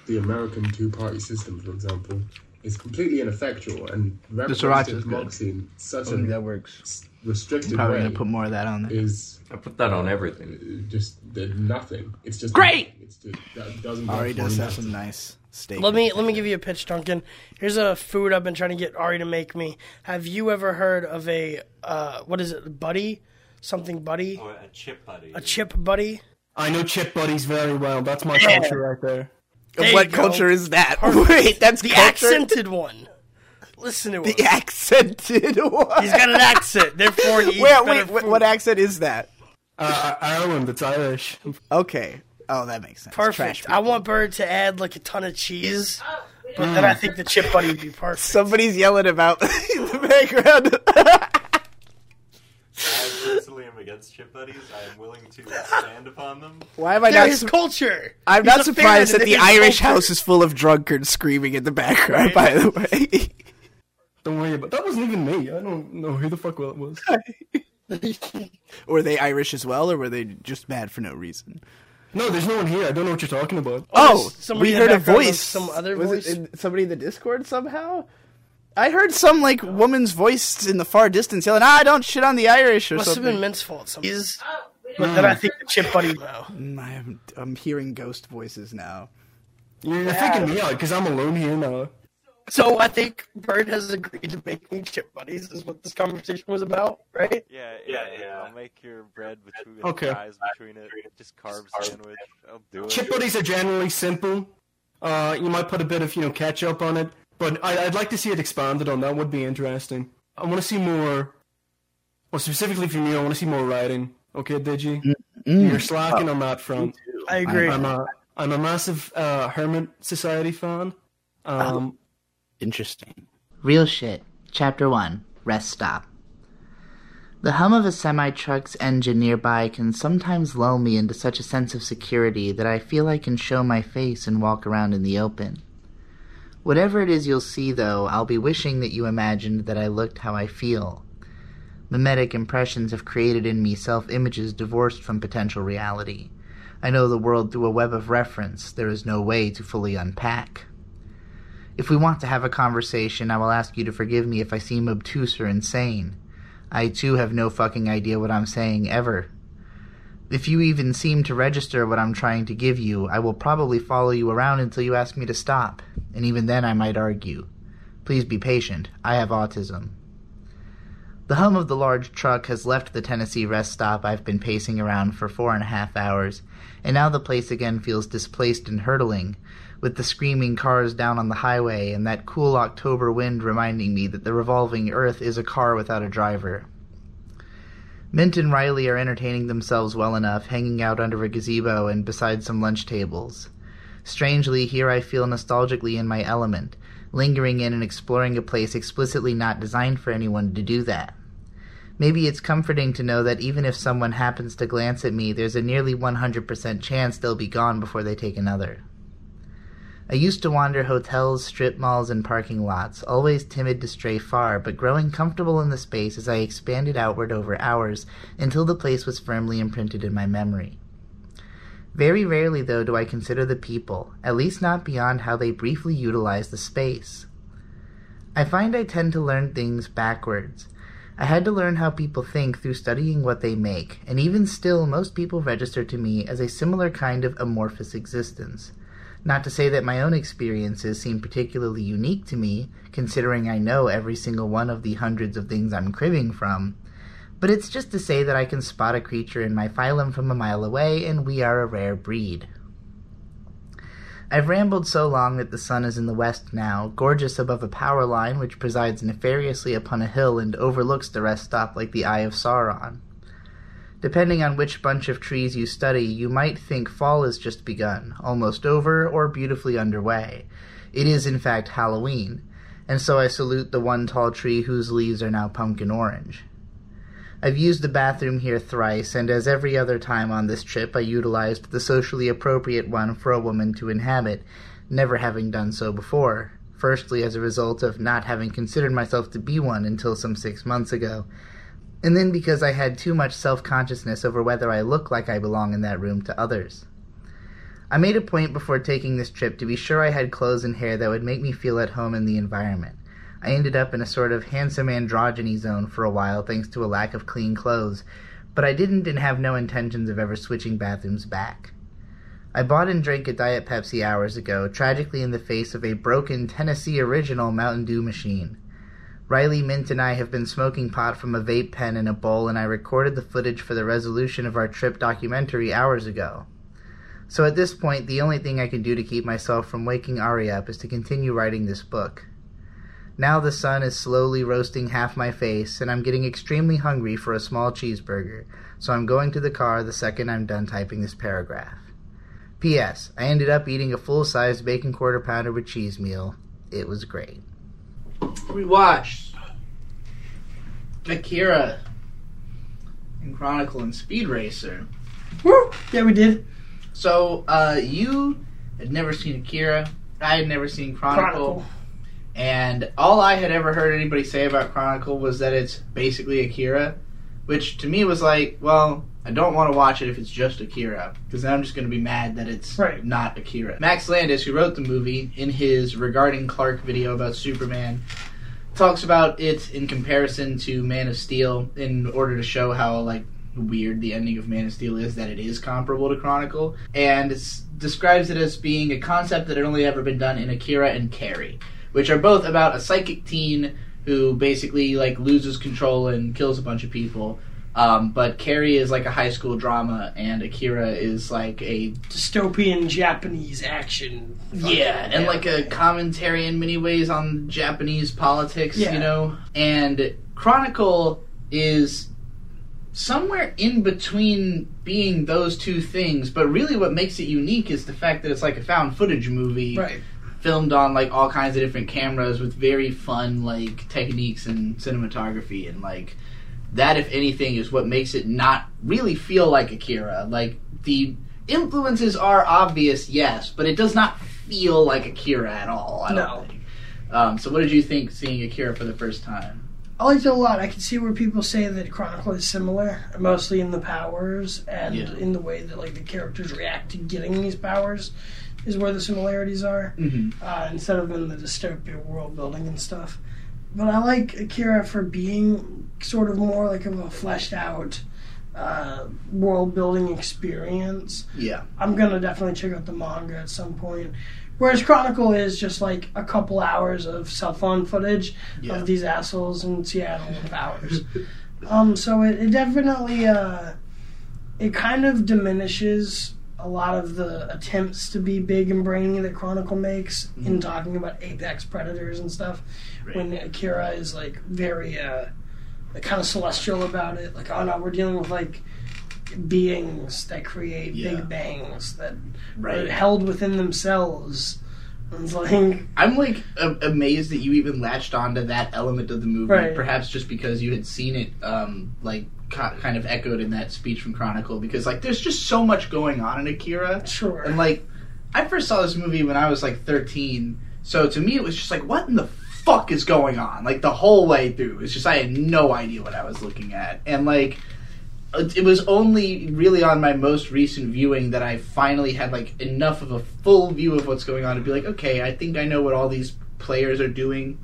S14: the American two-party system, for example, is completely ineffectual and
S5: sriracha's
S14: representative democracy in such
S5: I
S14: a
S5: that works.
S14: restricted
S5: probably
S14: way
S5: gonna put more of that on there.
S14: is
S12: I put that on everything.
S14: just there's nothing. It's just
S5: Great!
S14: It's just, that doesn't.
S5: Ari does have some nice steak.
S4: Let me let me give you a pitch, Duncan. Here's a food I've been trying to get Ari to make me. Have you ever heard of a uh, what is it, buddy? Something buddy?
S12: Oh, a chip buddy.
S4: A chip buddy?
S13: I know chip buddies very well. That's my
S4: Yeah.
S13: culture right there.
S4: There
S5: what culture is that?
S4: Perfect.
S5: Wait, that's
S4: the
S5: culture?
S4: accented one. Listen to him.
S5: The accented one.
S4: He's got an accent. [laughs] Therefore, he eats
S5: Wait, wait, what,
S4: food.
S5: what accent is that?
S13: Uh, Ireland, it's Irish.
S5: Okay. Oh, that makes sense.
S4: Perfect. I want Bird to add like a ton of cheese, but then I think the chip buddy would be perfect.
S5: Somebody's yelling about in [laughs] the background. [laughs]
S12: I personally am against chip buddies. I am willing to [laughs] stand upon them.
S5: Why am I
S4: They're
S5: not?
S4: his
S5: su-
S4: culture.
S5: I'm
S4: He's
S5: not
S4: a fan
S5: surprised
S4: of
S5: that the
S4: his
S5: Irish
S4: culture.
S5: house is full of drunkards screaming in the background. By the way,
S13: Don't worry about that. Wasn't even me. I don't know who the fuck it was. [laughs]
S5: were they Irish as well, or were they just mad for no reason?
S13: No, there's no one here. I don't know what you're talking about.
S5: Oh, oh
S4: somebody
S5: we
S4: in the
S5: heard a
S4: background of
S5: voice.
S4: some other
S5: was
S4: voice?
S5: it in, somebody in the Discord somehow? I heard some like woman's voice in the far distance yelling, "Ah, don't shit on the Irish" or
S4: Must
S5: something.
S4: have been Mint's fault. Some is, but then I think the chip buddy now. [laughs]
S5: Mm, I am, I'm hearing ghost voices now.
S13: You're, you're thinking me out because I'm alone here now.
S4: So I think Bird has agreed to make me chip buddies. Is what this conversation was about, right?
S15: Yeah, yeah, yeah. I'll make your bread between
S13: Okay.
S15: fries between it. Just carb sandwich. I'll do it.
S13: Chip buddies are generally simple. Uh, you might put a bit of you know ketchup on it, but I, I'd like to see it expanded on. That would be interesting. I want to see more. Well, specifically for me, I want to see more writing. Okay, Digi,
S5: Mm.
S13: you're slacking on that front.
S4: I agree.
S13: I'm a I'm a massive uh, Hermit Society fan. Um,
S5: Interesting.
S16: Real shit. Chapter 1. Rest stop.
S5: The hum of a semi truck's engine nearby can sometimes lull me into such a sense of security that I feel I can show my face and walk around in the open. Whatever it is you'll see, though, I'll be wishing that you imagined that I looked how I feel. Mimetic impressions have created in me self images divorced from potential reality. I know the world through a web of reference there is no way to fully unpack. If we want to have a conversation, I will ask you to forgive me if I seem obtuse or insane. I too have no fucking idea what I'm saying ever. If you even seem to register what I'm trying to give you, I will probably follow you around until you ask me to stop, and even then I might argue. Please be patient. I have autism. The hum of the large truck has left the Tennessee rest stop I've been pacing around for four and a half hours, and now the place again feels displaced and hurtling, with the screaming cars down on the highway and that cool October wind reminding me that the revolving earth is a car without a driver. Mint and Riley are entertaining themselves well enough, hanging out under a gazebo and beside some lunch tables. Strangely, here I feel nostalgically in my element, lingering in and exploring a place explicitly not designed for anyone to do that. Maybe it's comforting to know that even if someone happens to glance at me, there's a nearly 100% chance they'll be gone before they take another. I used to wander hotels, strip malls, and parking lots, always timid to stray far, but growing comfortable in the space as I expanded outward over hours until the place was firmly imprinted in my memory. Very rarely, though, do I consider the people, at least not beyond how they briefly utilize the space. I find I tend to learn things backwards. I had to learn how people think through studying what they make, and even still, most people register to me as a similar kind of amorphous existence. Not to say that my own experiences seem particularly unique to me, considering I know every single one of the hundreds of things I'm cribbing from, but it's just to say that I can spot a creature in my phylum from a mile away, and we are a rare breed. I've rambled so long that the sun is in the west now, gorgeous above a power line which presides nefariously upon a hill and overlooks the rest stop like the Eye of Sauron. Depending on which bunch of trees you study, you might think fall has just begun, almost over, or beautifully underway. It is, in fact, Halloween, and so I salute the one tall tree whose leaves are now pumpkin orange. I've used the bathroom here thrice, and as every other time on this trip, I utilized the socially appropriate one for a woman to inhabit, never having done so before. Firstly, as a result of not having considered myself to be one until some six months ago, and then because I had too much self consciousness over whether I look like I belong in that room to others. I made a point before taking this trip to be sure I had clothes and hair that would make me feel at home in the environment. I ended up in a sort of handsome androgyny zone for a while thanks to a lack of clean clothes, but I didn't and have no intentions of ever switching bathrooms back. I bought and drank a Diet Pepsi hours ago, tragically in the face of a broken Tennessee Original Mountain Dew machine. Riley Mint and I have been smoking pot from a vape pen in a bowl, and I recorded the footage for the resolution of our trip documentary hours ago. So at this point, the only thing I can do to keep myself from waking Ari up is to continue writing this book. Now the sun is slowly roasting half my face, and I'm getting extremely hungry for a small cheeseburger, so I'm going to the car the second I'm done typing this paragraph. P.S. I ended up eating a full sized bacon quarter pounder with cheese meal. It was great. We watched Akira and Chronicle and Speed Racer.
S4: Woo! Yeah, we did.
S5: So, uh, you had never seen Akira. I had never seen Chronicle.
S4: Chronicle.
S5: And all I had ever heard anybody say about Chronicle was that it's basically Akira, which to me was like, well, I don't want to watch it if it's just Akira, because then I'm just going to be mad that it's not Akira. Max Landis, who wrote the movie, in his regarding Clark video about Superman, talks about it in comparison to Man of Steel in order to show how like weird the ending of Man of Steel is that it is comparable to Chronicle and describes it as being a concept that had only ever been done in Akira and Carrie, which are both about a psychic teen who basically like loses control and kills a bunch of people. Um, but Carrie is like a high school drama, and Akira is like a
S4: Dystopian Japanese action.
S5: yeah, and like a commentary in many ways on Japanese politics,
S4: Yeah.
S5: you know. And Chronicle is somewhere in between being those two things, but really what makes it unique is the fact that it's like a found footage movie.
S4: Right.
S5: Filmed on like all kinds of different cameras with very fun like techniques and cinematography and like that, if anything, is what makes it not really feel like Akira. Like the influences are obvious, yes, but it does not feel like Akira at all. I don't
S4: No.
S5: think. Um, so, what did you think seeing Akira for the first time?
S4: I liked it a lot. I can see where people say that Chronicle is similar, mostly in the powers and
S5: Yeah.
S4: in the way that like the characters react to getting these powers, is where the similarities are.
S5: Mhm.
S4: Uh, instead of in the dystopian world building and stuff. But I like Akira for being sort of more like of a fleshed out uh, world building experience.
S5: Yeah.
S4: I'm gonna definitely check out the manga at some point. Whereas Chronicle is just like a couple hours of cell phone footage
S5: Yeah.
S4: of these assholes in Seattle with powers. um, so it, it definitely uh, it kind of diminishes a lot of the attempts to be big and brainy that Chronicle makes in
S5: Mhm.
S4: talking about apex predators and stuff. When Akira is like very uh, kind of celestial about it, like oh no, we're dealing with like beings that create
S5: Yeah.
S4: big bangs that
S5: Right.
S4: are held within themselves. Like
S5: I'm like a- amazed that you even latched onto that element of the movie.
S4: Right.
S5: Perhaps just because you had seen it, um, like co- kind of echoed in that speech from Chronicle. Because like, there's just so much going on in Akira.
S4: Sure.
S5: And like, I first saw this movie when I was like 13. So to me, it was just like, what in the fuck is going on? Like the whole way through, it's just I had no idea what I was looking at, and like. It was only really on my most recent viewing that I finally had like enough of a full view of what's going on to be like, okay, I think I know what all these players are doing.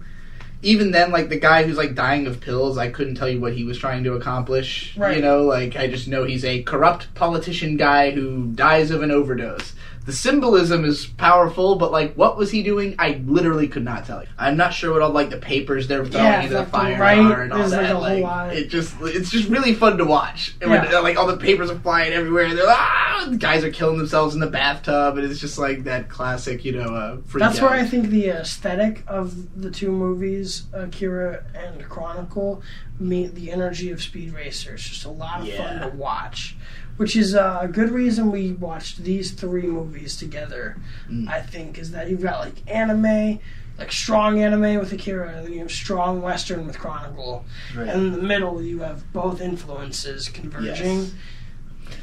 S5: Even then, like the guy who's like dying of pills, I couldn't tell you what he was trying to accomplish.
S4: Right.
S5: You know, like I just know he's a corrupt politician guy who dies of an overdose. The symbolism is powerful, but like, what was he doing? I literally could not tell you. I'm not sure what all like the papers they're throwing
S4: Yeah,
S5: into the fire
S4: right.
S5: are and all
S4: like,
S5: that.
S4: a
S5: Like, it just it's just really fun to watch. And
S4: Yeah.
S5: uh, like all the papers are flying everywhere, and they're like, ah, the guys are killing themselves in the bathtub, and it's just like that classic, you know, uh,
S4: That's
S5: out.
S4: where I think the aesthetic of the two movies, Akira and Chronicle, meet the energy of Speed Racer. It's just a lot of fun to watch, which is uh, a good reason we watched these three movies together.
S5: Mm.
S4: I think is that you've got like anime, like strong anime with Akira, and then you have strong Western with Chronicle,
S5: Right.
S4: and in the middle you have both influences converging.
S5: Yes.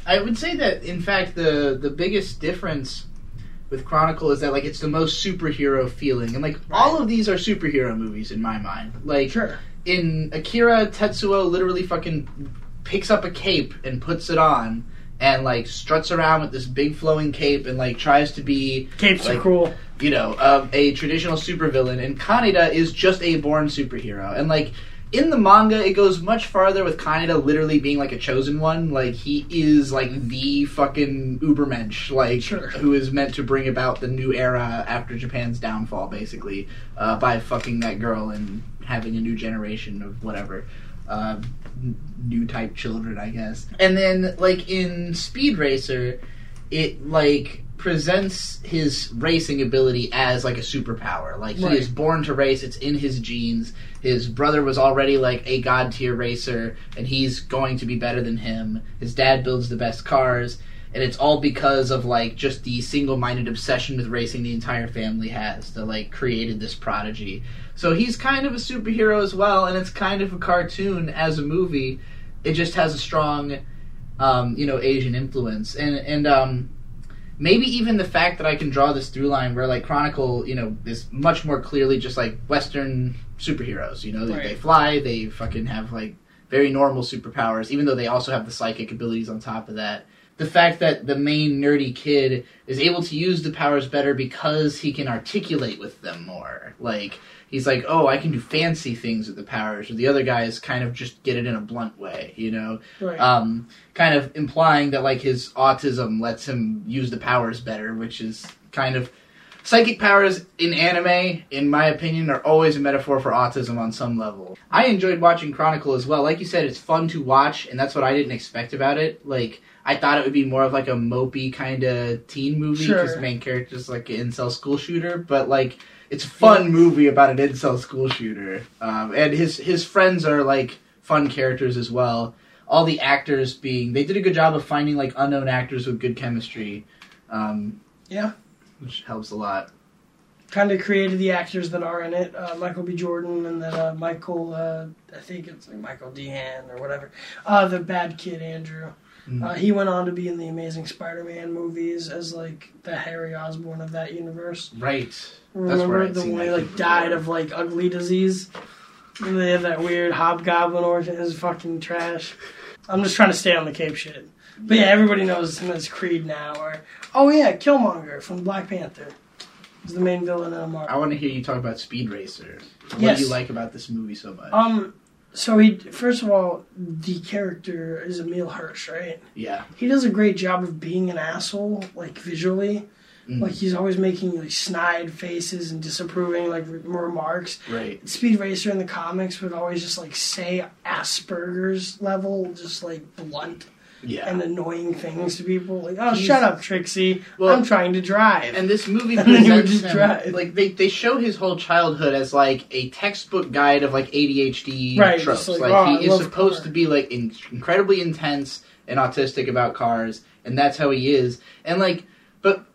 S5: I would say that in fact the the biggest difference with Chronicle is that like it's the most superhero feeling, and like all of these are superhero movies in my mind. Like in Akira, Tetsuo literally fucking picks up a cape and puts it on. And like struts around with this big flowing cape and like tries to be
S4: Capes are cool.
S5: you know, um, a traditional supervillain, and Kaneda is just a born superhero. And like in the manga, it goes much farther with Kaneda literally being like a chosen one. Like he is like the fucking Ubermensch, like who is meant to bring about the new era after Japan's downfall, basically, uh, by fucking that girl and having a new generation of whatever. Uh, new type children, I guess. And then, like in Speed Racer, it like presents his racing ability as like a superpower. Like he is born to race; it's in his genes. His brother was already like a god tier racer, and he's going to be better than him. His dad builds the best cars, and it's all because of like just the single minded obsession with racing the entire family has that like created this prodigy. So he's kind of a superhero as well, and it's kind of a cartoon as a movie. It just has a strong, um, you know, Asian influence, and and um, maybe even the fact that I can draw this through line where like Chronicle, you know, is much more clearly just like Western superheroes. You know, they, they fly, they fucking have like very normal superpowers, even though they also have the psychic abilities on top of that. The fact that the main nerdy kid is able to use the powers better because he can articulate with them more. Like he's like, oh, I can do fancy things with the powers, or the other guys kind of just get it in a blunt way. You know,
S4: Right.
S5: um, kind of implying that like his autism lets him use the powers better, which is kind of psychic powers in anime, in my opinion, are always a metaphor for autism on some level. I enjoyed watching Chronicle as well. Like you said, it's fun to watch, and that's what I didn't expect about it. Like I thought it would be more of like a mopey kind of teen movie because
S4: Sure.
S5: the main character's like an incel school shooter, but like. It's a fun movie about an incel school shooter, um, and his his friends are like fun characters as well. All the actors being they did a good job of finding like unknown actors with good chemistry, um,
S4: Yeah.
S5: which helps a lot.
S4: kind of created the actors that are in it. Uh, Michael B. Jordan and then uh, Michael, uh, I think it's like Michael DeHaan or whatever. Uh, the bad kid Andrew.
S5: Mm.
S4: Uh, he went on to be in the Amazing Spider-Man movies as like the Harry Osborn of that universe.
S5: Right. That's
S4: Remember
S5: where
S4: the one he like died of like ugly disease. And they have that weird hobgoblin origin. Is fucking trash. I'm just trying to stay on the Cape shit. But yeah, everybody knows him as Creed now. Or oh yeah, Killmonger from Black Panther. He's the main villain in a Marvel.
S5: I want to hear you talk about Speed Racer. What
S4: Yes.
S5: do you like about this movie so much?
S4: Um, so he first of all, the character is Emile Hirsch, right?
S5: yeah.
S4: He does a great job of being an asshole, like visually.
S5: Mm.
S4: Like he's always making like snide faces and disapproving like re- remarks.
S5: Right.
S4: Speed Racer in the comics would always just like say Asperger's level, just like blunt
S5: Yeah.
S4: and annoying things to people. Like, oh,
S5: He's-
S4: shut up, Trixie.
S5: Well,
S4: I'm trying to drive.
S5: And this movie [laughs]
S4: And then he would
S5: presents
S4: just
S5: him,
S4: drive.
S5: like they, they show his whole childhood as like a textbook guide of like ADHD
S4: Right,
S5: tropes. Like,
S4: like, oh, I
S5: he is supposed
S4: cars.
S5: to be like in, incredibly intense and autistic about cars, and that's how he is. And like, but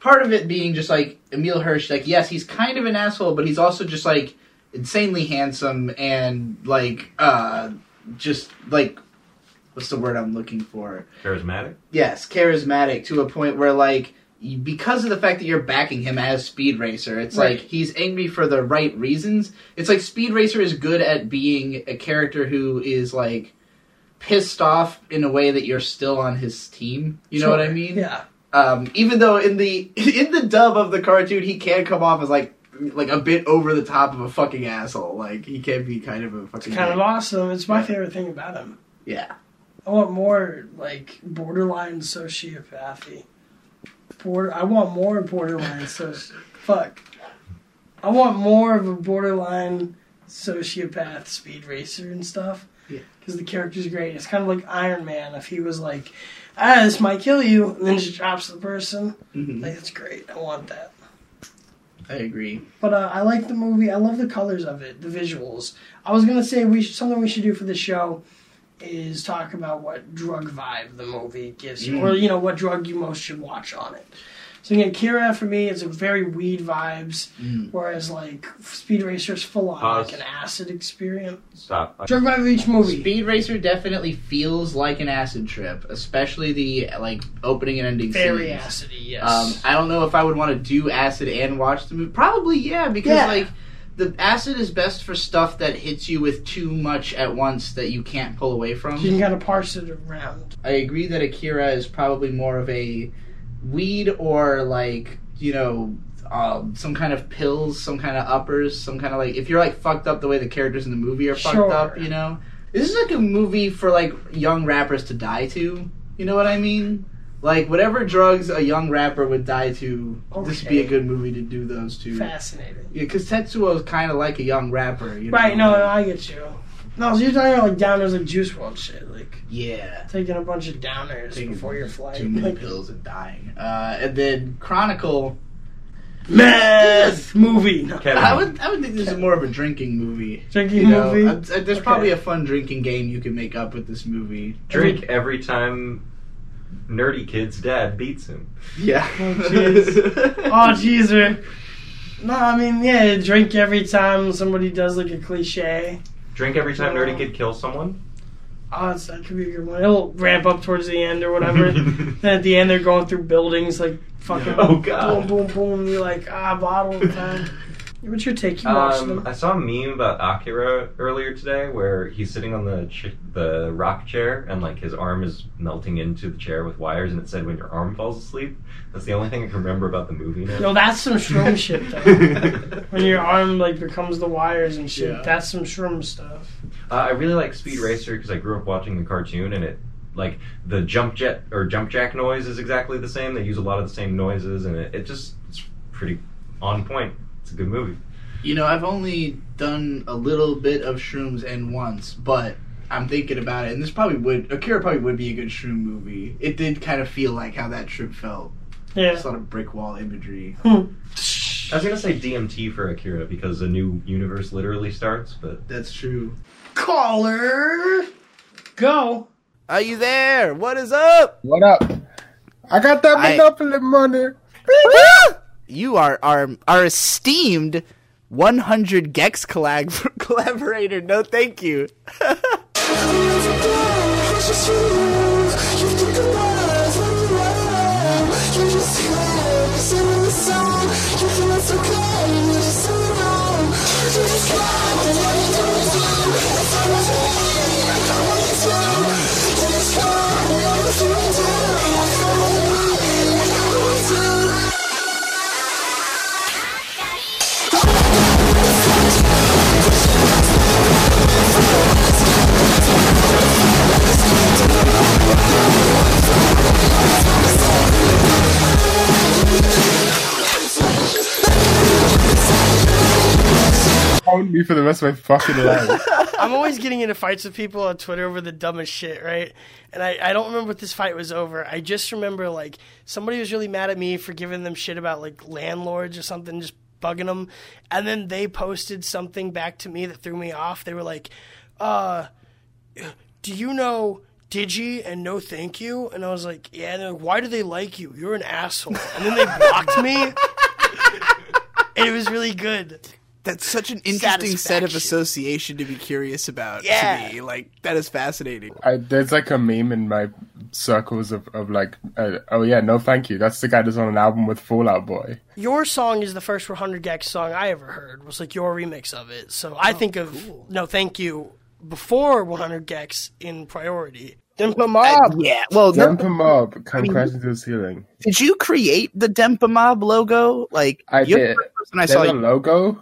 S5: part of it being just like Emile Hirsch, like yes, he's kind of an asshole, but he's also just like insanely handsome and like uh just like what's the word I'm looking for?
S12: Charismatic.
S5: Yes, charismatic to a point where like because of the fact that you're backing him as Speed Racer, it's
S4: Right.
S5: like he's angry for the right reasons. It's like Speed Racer is good at being a character who is like pissed off in a way that you're still on his team. You know what I mean?
S4: Yeah.
S5: Um, even though in the [laughs] in the dub of the cartoon he can come off as like like a bit over the top of a fucking asshole. Like he can be kind of a fucking It's
S4: Kind of awesome. It's my favorite thing about him.
S5: Yeah.
S4: I want more like borderline sociopathy. Border. I want more borderline [laughs] soci. Fuck. I want more of a borderline sociopath speed racer and stuff.
S5: Yeah.
S4: Because the character's great. It's kind of like Iron Man. If he was like, ah, this might kill you, and then just drops the person.
S5: Mhm.
S4: Like, that's great. I want that.
S5: I agree.
S4: But uh, I like the movie. I love the colors of it, the visuals. I was gonna say we should, something we should do for the show is talk about what drug vibe the movie gives you,
S5: Mm.
S4: or you know what drug you most should watch on it. So again, Kira for me it's a very weed vibes,
S5: Mm.
S4: whereas like Speed Racer's full on
S12: Pause.
S4: like an acid experience.
S12: Stop.
S4: Drug vibe of each movie.
S5: Speed Racer definitely feels like an acid trip, especially the like opening and ending
S4: Very
S5: scenes.
S4: acidy, yes.
S5: Um, I don't know if I would want to do acid and watch the movie. Probably yeah, because
S4: Yeah.
S5: like the acid is best for stuff that hits you with too much at once that you can't pull away from.
S4: you can kind of parse it around.
S5: I agree that Akira is probably more of a weed or like you know um, some kind of pills, some kind of uppers, some kind of like if you're like fucked up the way the characters in the movie are fucked
S4: Sure.
S5: up, you know. This is like a movie for like young rappers to die to. You know what I mean? Like whatever drugs a young rapper would die to, this would be a good movie to do those to.
S4: Fascinating.
S5: Yeah, because Tetsuo is kind of like a young rapper. You know?
S4: Right? No, no, I get you. No, so you're talking about like downers like Juice WRLD shit, like
S5: Yeah.
S4: taking a bunch of downers
S5: Taking
S4: before your flight.
S5: Too many
S4: Like,
S5: pills and dying. Uh, and then Chronicle.
S4: Meth movie. No.
S5: I would I would think this is more of a drinking movie.
S4: Drinking
S5: You know,
S4: movie?
S5: uh, uh, there's
S4: Okay.
S5: probably a fun drinking game you can make up with this movie.
S12: Drink every time nerdy kid's dad beats him.
S5: Yeah.
S4: Oh jeez. [laughs] oh jeez. man. No, I mean yeah, drink every time somebody does like a cliche.
S12: Drink every time nerdy kid kills someone.
S4: Oh, that's, that could be a good one. It'll ramp up towards the end or whatever. [laughs] then at the end they're going through buildings like fucking
S12: Oh, God.
S4: boom boom boom. You're like ah bottle of [laughs] time. What's your take? You watched
S12: Um,
S4: them.
S12: I saw a meme about Akira earlier today where he's sitting on the ch- the rock chair and like his arm is melting into the chair with wires and it said when your arm falls asleep. That's the only thing I can remember about the movie now.
S4: No, that's some shroom [laughs] shit though. [laughs] when your arm like becomes the wires and shit,
S5: Yeah.
S4: that's some shroom stuff.
S12: Uh, I really like Speed Racer because I grew up watching the cartoon and it like the jump jet or jump jack noise is exactly the same. They use a lot of the same noises and it, it just it's pretty on point. It's a good movie.
S5: You know, I've only done a little bit of shrooms and once, but I'm thinking about it, and this probably would Akira probably would be a good shroom movie. It did kind of feel like how that trip felt.
S4: Yeah.
S5: Just a lot of brick wall imagery. Hmm.
S12: I was gonna say DMT for Akira because a new universe literally starts, but
S5: That's true.
S4: Caller, go.
S5: Are you there? What is up?
S17: What up? I got that
S5: I-
S17: monopoly money.
S5: You are our our esteemed 100 gecs collab- [laughs] collaborator. No, thank you. [laughs]
S18: me for the rest of my fucking life. [laughs]
S4: I'm always getting into fights with people on Twitter over the dumbest shit, right? And I, I don't remember what this fight was over. I just remember like somebody was really mad at me for giving them shit about like landlords or something, just bugging them. And then they posted something back to me that threw me off. They were like, uh, do you know Digi and no thank you? And I was like, yeah. And they're like, why do they like you? You're an asshole. And then they blocked me. [laughs] and it was really good.
S5: That's such an interesting set of association to be curious about
S4: Yeah.
S5: to me. Like that is fascinating.
S18: I, there's like a meme in my circles of, of like, uh, oh yeah, no thank you. That's the guy that's on an album with Fall Out Boy.
S4: Your song is the first 100 gecs song I ever heard. Was like your remix of it. So I think of no thank you before 100 gecs in priority. Denpa Mob.
S5: yeah. Well, no-
S18: Jump him up, come
S5: mean-
S18: crash into the ceiling.
S5: Did you create the Dempa Mob logo? Like
S18: I
S5: you're the
S18: did.
S5: first I
S18: There's
S5: saw.
S18: a
S5: you-
S18: logo.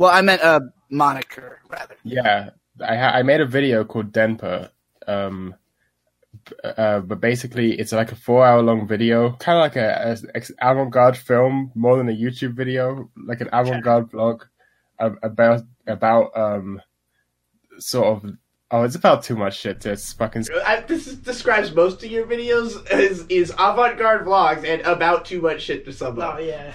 S5: Well, I meant a moniker rather.
S18: Yeah, I ha- I made a video called Denpa. Um, uh, but basically, it's like a four-hour long video, kind of like a, a ex- avant-garde film, more than a YouTube video, like an avant-garde vlog ab- about about um, sort of. Oh, it's about too much shit to fucking.
S5: I, this is, describes most of your videos as is avant-garde vlogs and about too much shit to sum
S4: Oh yeah.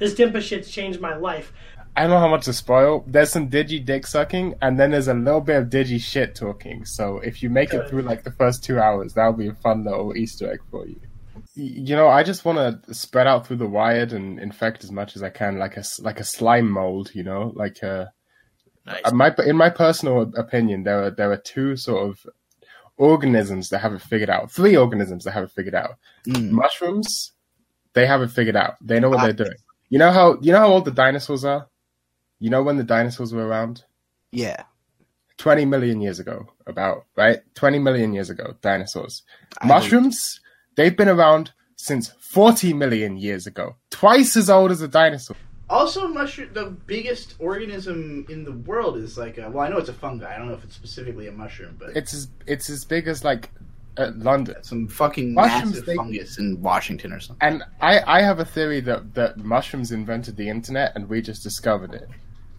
S4: This Dimpa shit's changed my life.
S18: I don't know how much to spoil. There's some digi dick sucking, and then there's a little bit of digi shit talking. So if you make it through like the first two hours, that'll be a fun little Easter egg for you. You know, I just want to spread out through the wired and infect as much as I can, like a s- like a slime mold. You know, like uh, uh, my in my personal opinion, there are there are two sort of organisms that have it figured out. Three organisms that have it figured out. Mushrooms, they have it figured out. They know what they're doing. You know how you know how old the dinosaurs are. You know when the dinosaurs were around?
S5: Yeah.
S18: 20 million years ago, about, right? 20 million years ago, dinosaurs.
S5: I
S18: Mushrooms, they've been around since 40 million years ago. Twice as old as a dinosaur.
S5: Also, mushroom. The biggest organism in the world is like a. Well, I know it's a fungi. I don't know if it's specifically a mushroom, but
S18: It's as, it's as big as like uh, London.
S5: some fucking
S18: Mushrooms,
S5: massive
S18: they-
S5: fungus in Washington or something.
S18: And I, I have a theory that, that mushrooms invented the internet and we just discovered it.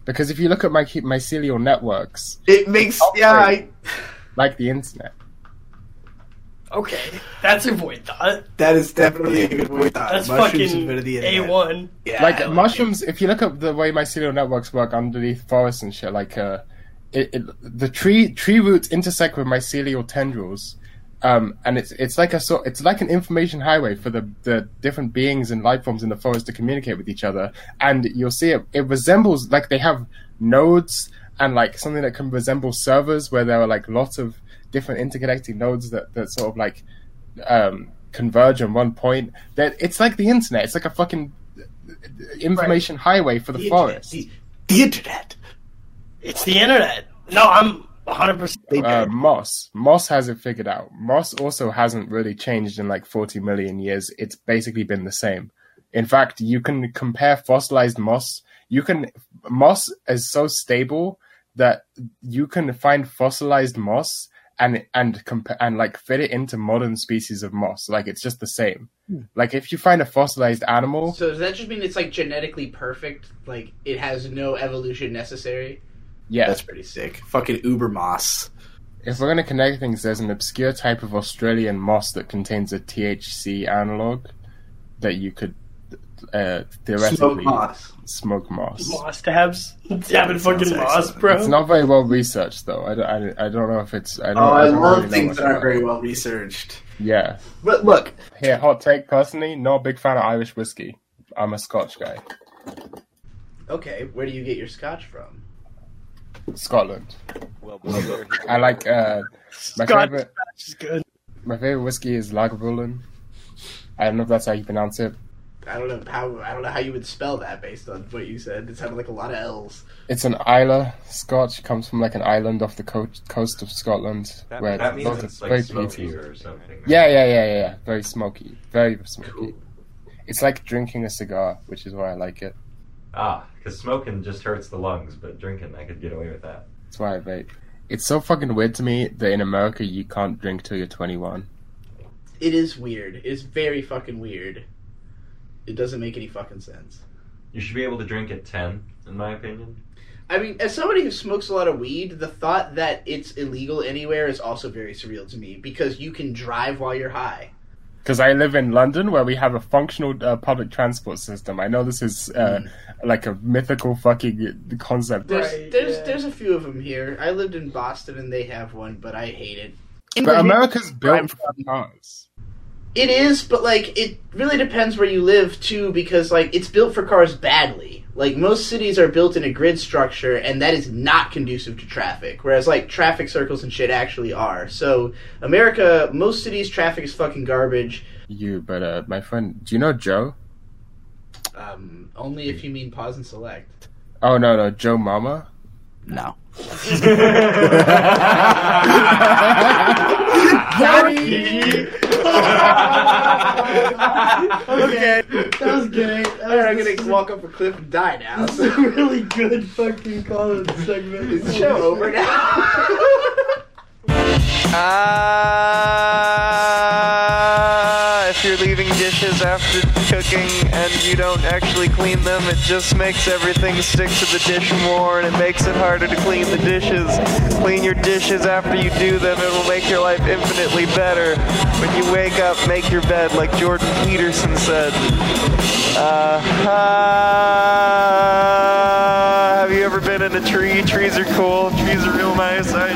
S18: Because if you look at my mycelial networks,
S5: It makes yeah. I,
S18: like the internet.
S4: Okay, that's a void thought.
S5: that is definitely a good point.
S4: That's
S5: Mushrooms
S4: fucking
S5: invented the
S4: a one.
S5: Yeah,
S18: like
S5: I
S18: mushrooms if you look at the way mycelial networks work underneath forests and shit like uh it, it, the tree tree roots intersect with mycelial tendrils um and it's it's like a sort it's like an information highway for the the different beings and life forms in the forest to communicate with each other and you'll see it it resembles like they have nodes and like something that can resemble servers where there are like lots of different interconnecting nodes that that sort of like um converge on one point that it's like the internet it's like a fucking information highway for the,
S5: The
S18: forest.
S5: internet. The internet.
S4: It's the internet. No, I'm 100. percent
S18: Uh, Moss. Moss has it figured out. Moss also hasn't really changed in like 40 million years. It's basically been the same. In fact, you can compare fossilized moss. You can moss is so stable that you can find fossilized moss and and compa- and like fit it into modern species of moss. Like it's just the same. Like if you find a fossilized animal,
S5: So does that just mean it's like genetically perfect? Like it has no evolution necessary?
S18: Yeah,
S5: That's pretty sick. Fucking uber moss.
S18: If we're going to connect things, there's an obscure type of Australian moss that contains a THC analog that you could uh, theoretically
S5: Smoke moss.
S18: smoke moss.
S4: Moss tabs. Dabbing fucking moss,
S5: excellent.
S4: bro.
S18: It's not very well researched, though. I, don't- I, I don't know if it's. I don't,
S5: Oh, I
S18: don't
S5: love
S18: really know
S5: things
S18: much
S5: that aren't very well researched.
S18: Yeah.
S5: But look,
S18: Here, hot take. Personally, not a big fan of Irish whiskey. I'm a Scotch guy.
S5: Okay, where do you get your scotch from?
S18: Scotland.
S19: Well,
S18: I like uh, my
S4: Scotch
S18: favorite.
S4: is good.
S18: My favorite whiskey is Lagavulin. I don't know if that's how you pronounce it.
S5: I don't know how I don't know how you would spell that based on what you said. It sounded like a lot of L's.
S18: It's an Islay Scotch. Comes from like an island off the coast coast of Scotland.
S12: That,
S18: where
S12: that means it's
S18: of
S12: like
S18: very
S12: smoky
S18: peaty.
S12: or something.
S18: Yeah, yeah, yeah, yeah, yeah. Very smoky. Very smoky. It's like drinking a cigar, which is why I like it.
S12: Ah, because smoking just hurts the lungs, but drinking, I could get away with that.
S18: That's why I vape. It's so fucking weird to me that in America you can't drink till you're 21.
S5: It is weird. It's very fucking weird. It doesn't make any fucking sense.
S12: You should be able to drink at 10, in my opinion.
S5: I mean, as somebody who smokes a lot of weed, the thought that it's illegal anywhere is also very surreal to me because you can drive while you're high.
S18: Because I live in London where we have a functional uh, public transport system. I know this is uh, like a mythical fucking concept.
S5: There's there's there's a few of them here. I lived in Boston and they have one, but I hate it.
S18: But America's built for cars.
S5: It is, but like it really depends where you live too, because like it's built for cars badly. Like most cities are built in a grid structure, and that is not conducive to traffic. Whereas like traffic circles and shit actually are. So America, most cities traffic is fucking garbage.
S18: You, but uh, my friend, do you know Joe?
S5: Um, only if you mean pause and select.
S18: Oh no, no, Joe Mama.
S5: No. [laughs] [laughs] [laughs] okay, [laughs] that was great. Alright, I'm gonna walk up a cliff and die now.
S4: That's a really good fucking call segment.
S5: Is the show over now?
S20: Ah, [laughs] if you're leaving dishes after cooking and you don't actually clean them, it just makes everything stick to the dish more and it makes it harder to clean the dishes. Clean your dishes after you do them, it will make your life infinitely better. When you wake up, make your bed like Jordan Peterson said. Uh, ah, have you ever been in a tree? Trees are cool, trees are real nice. I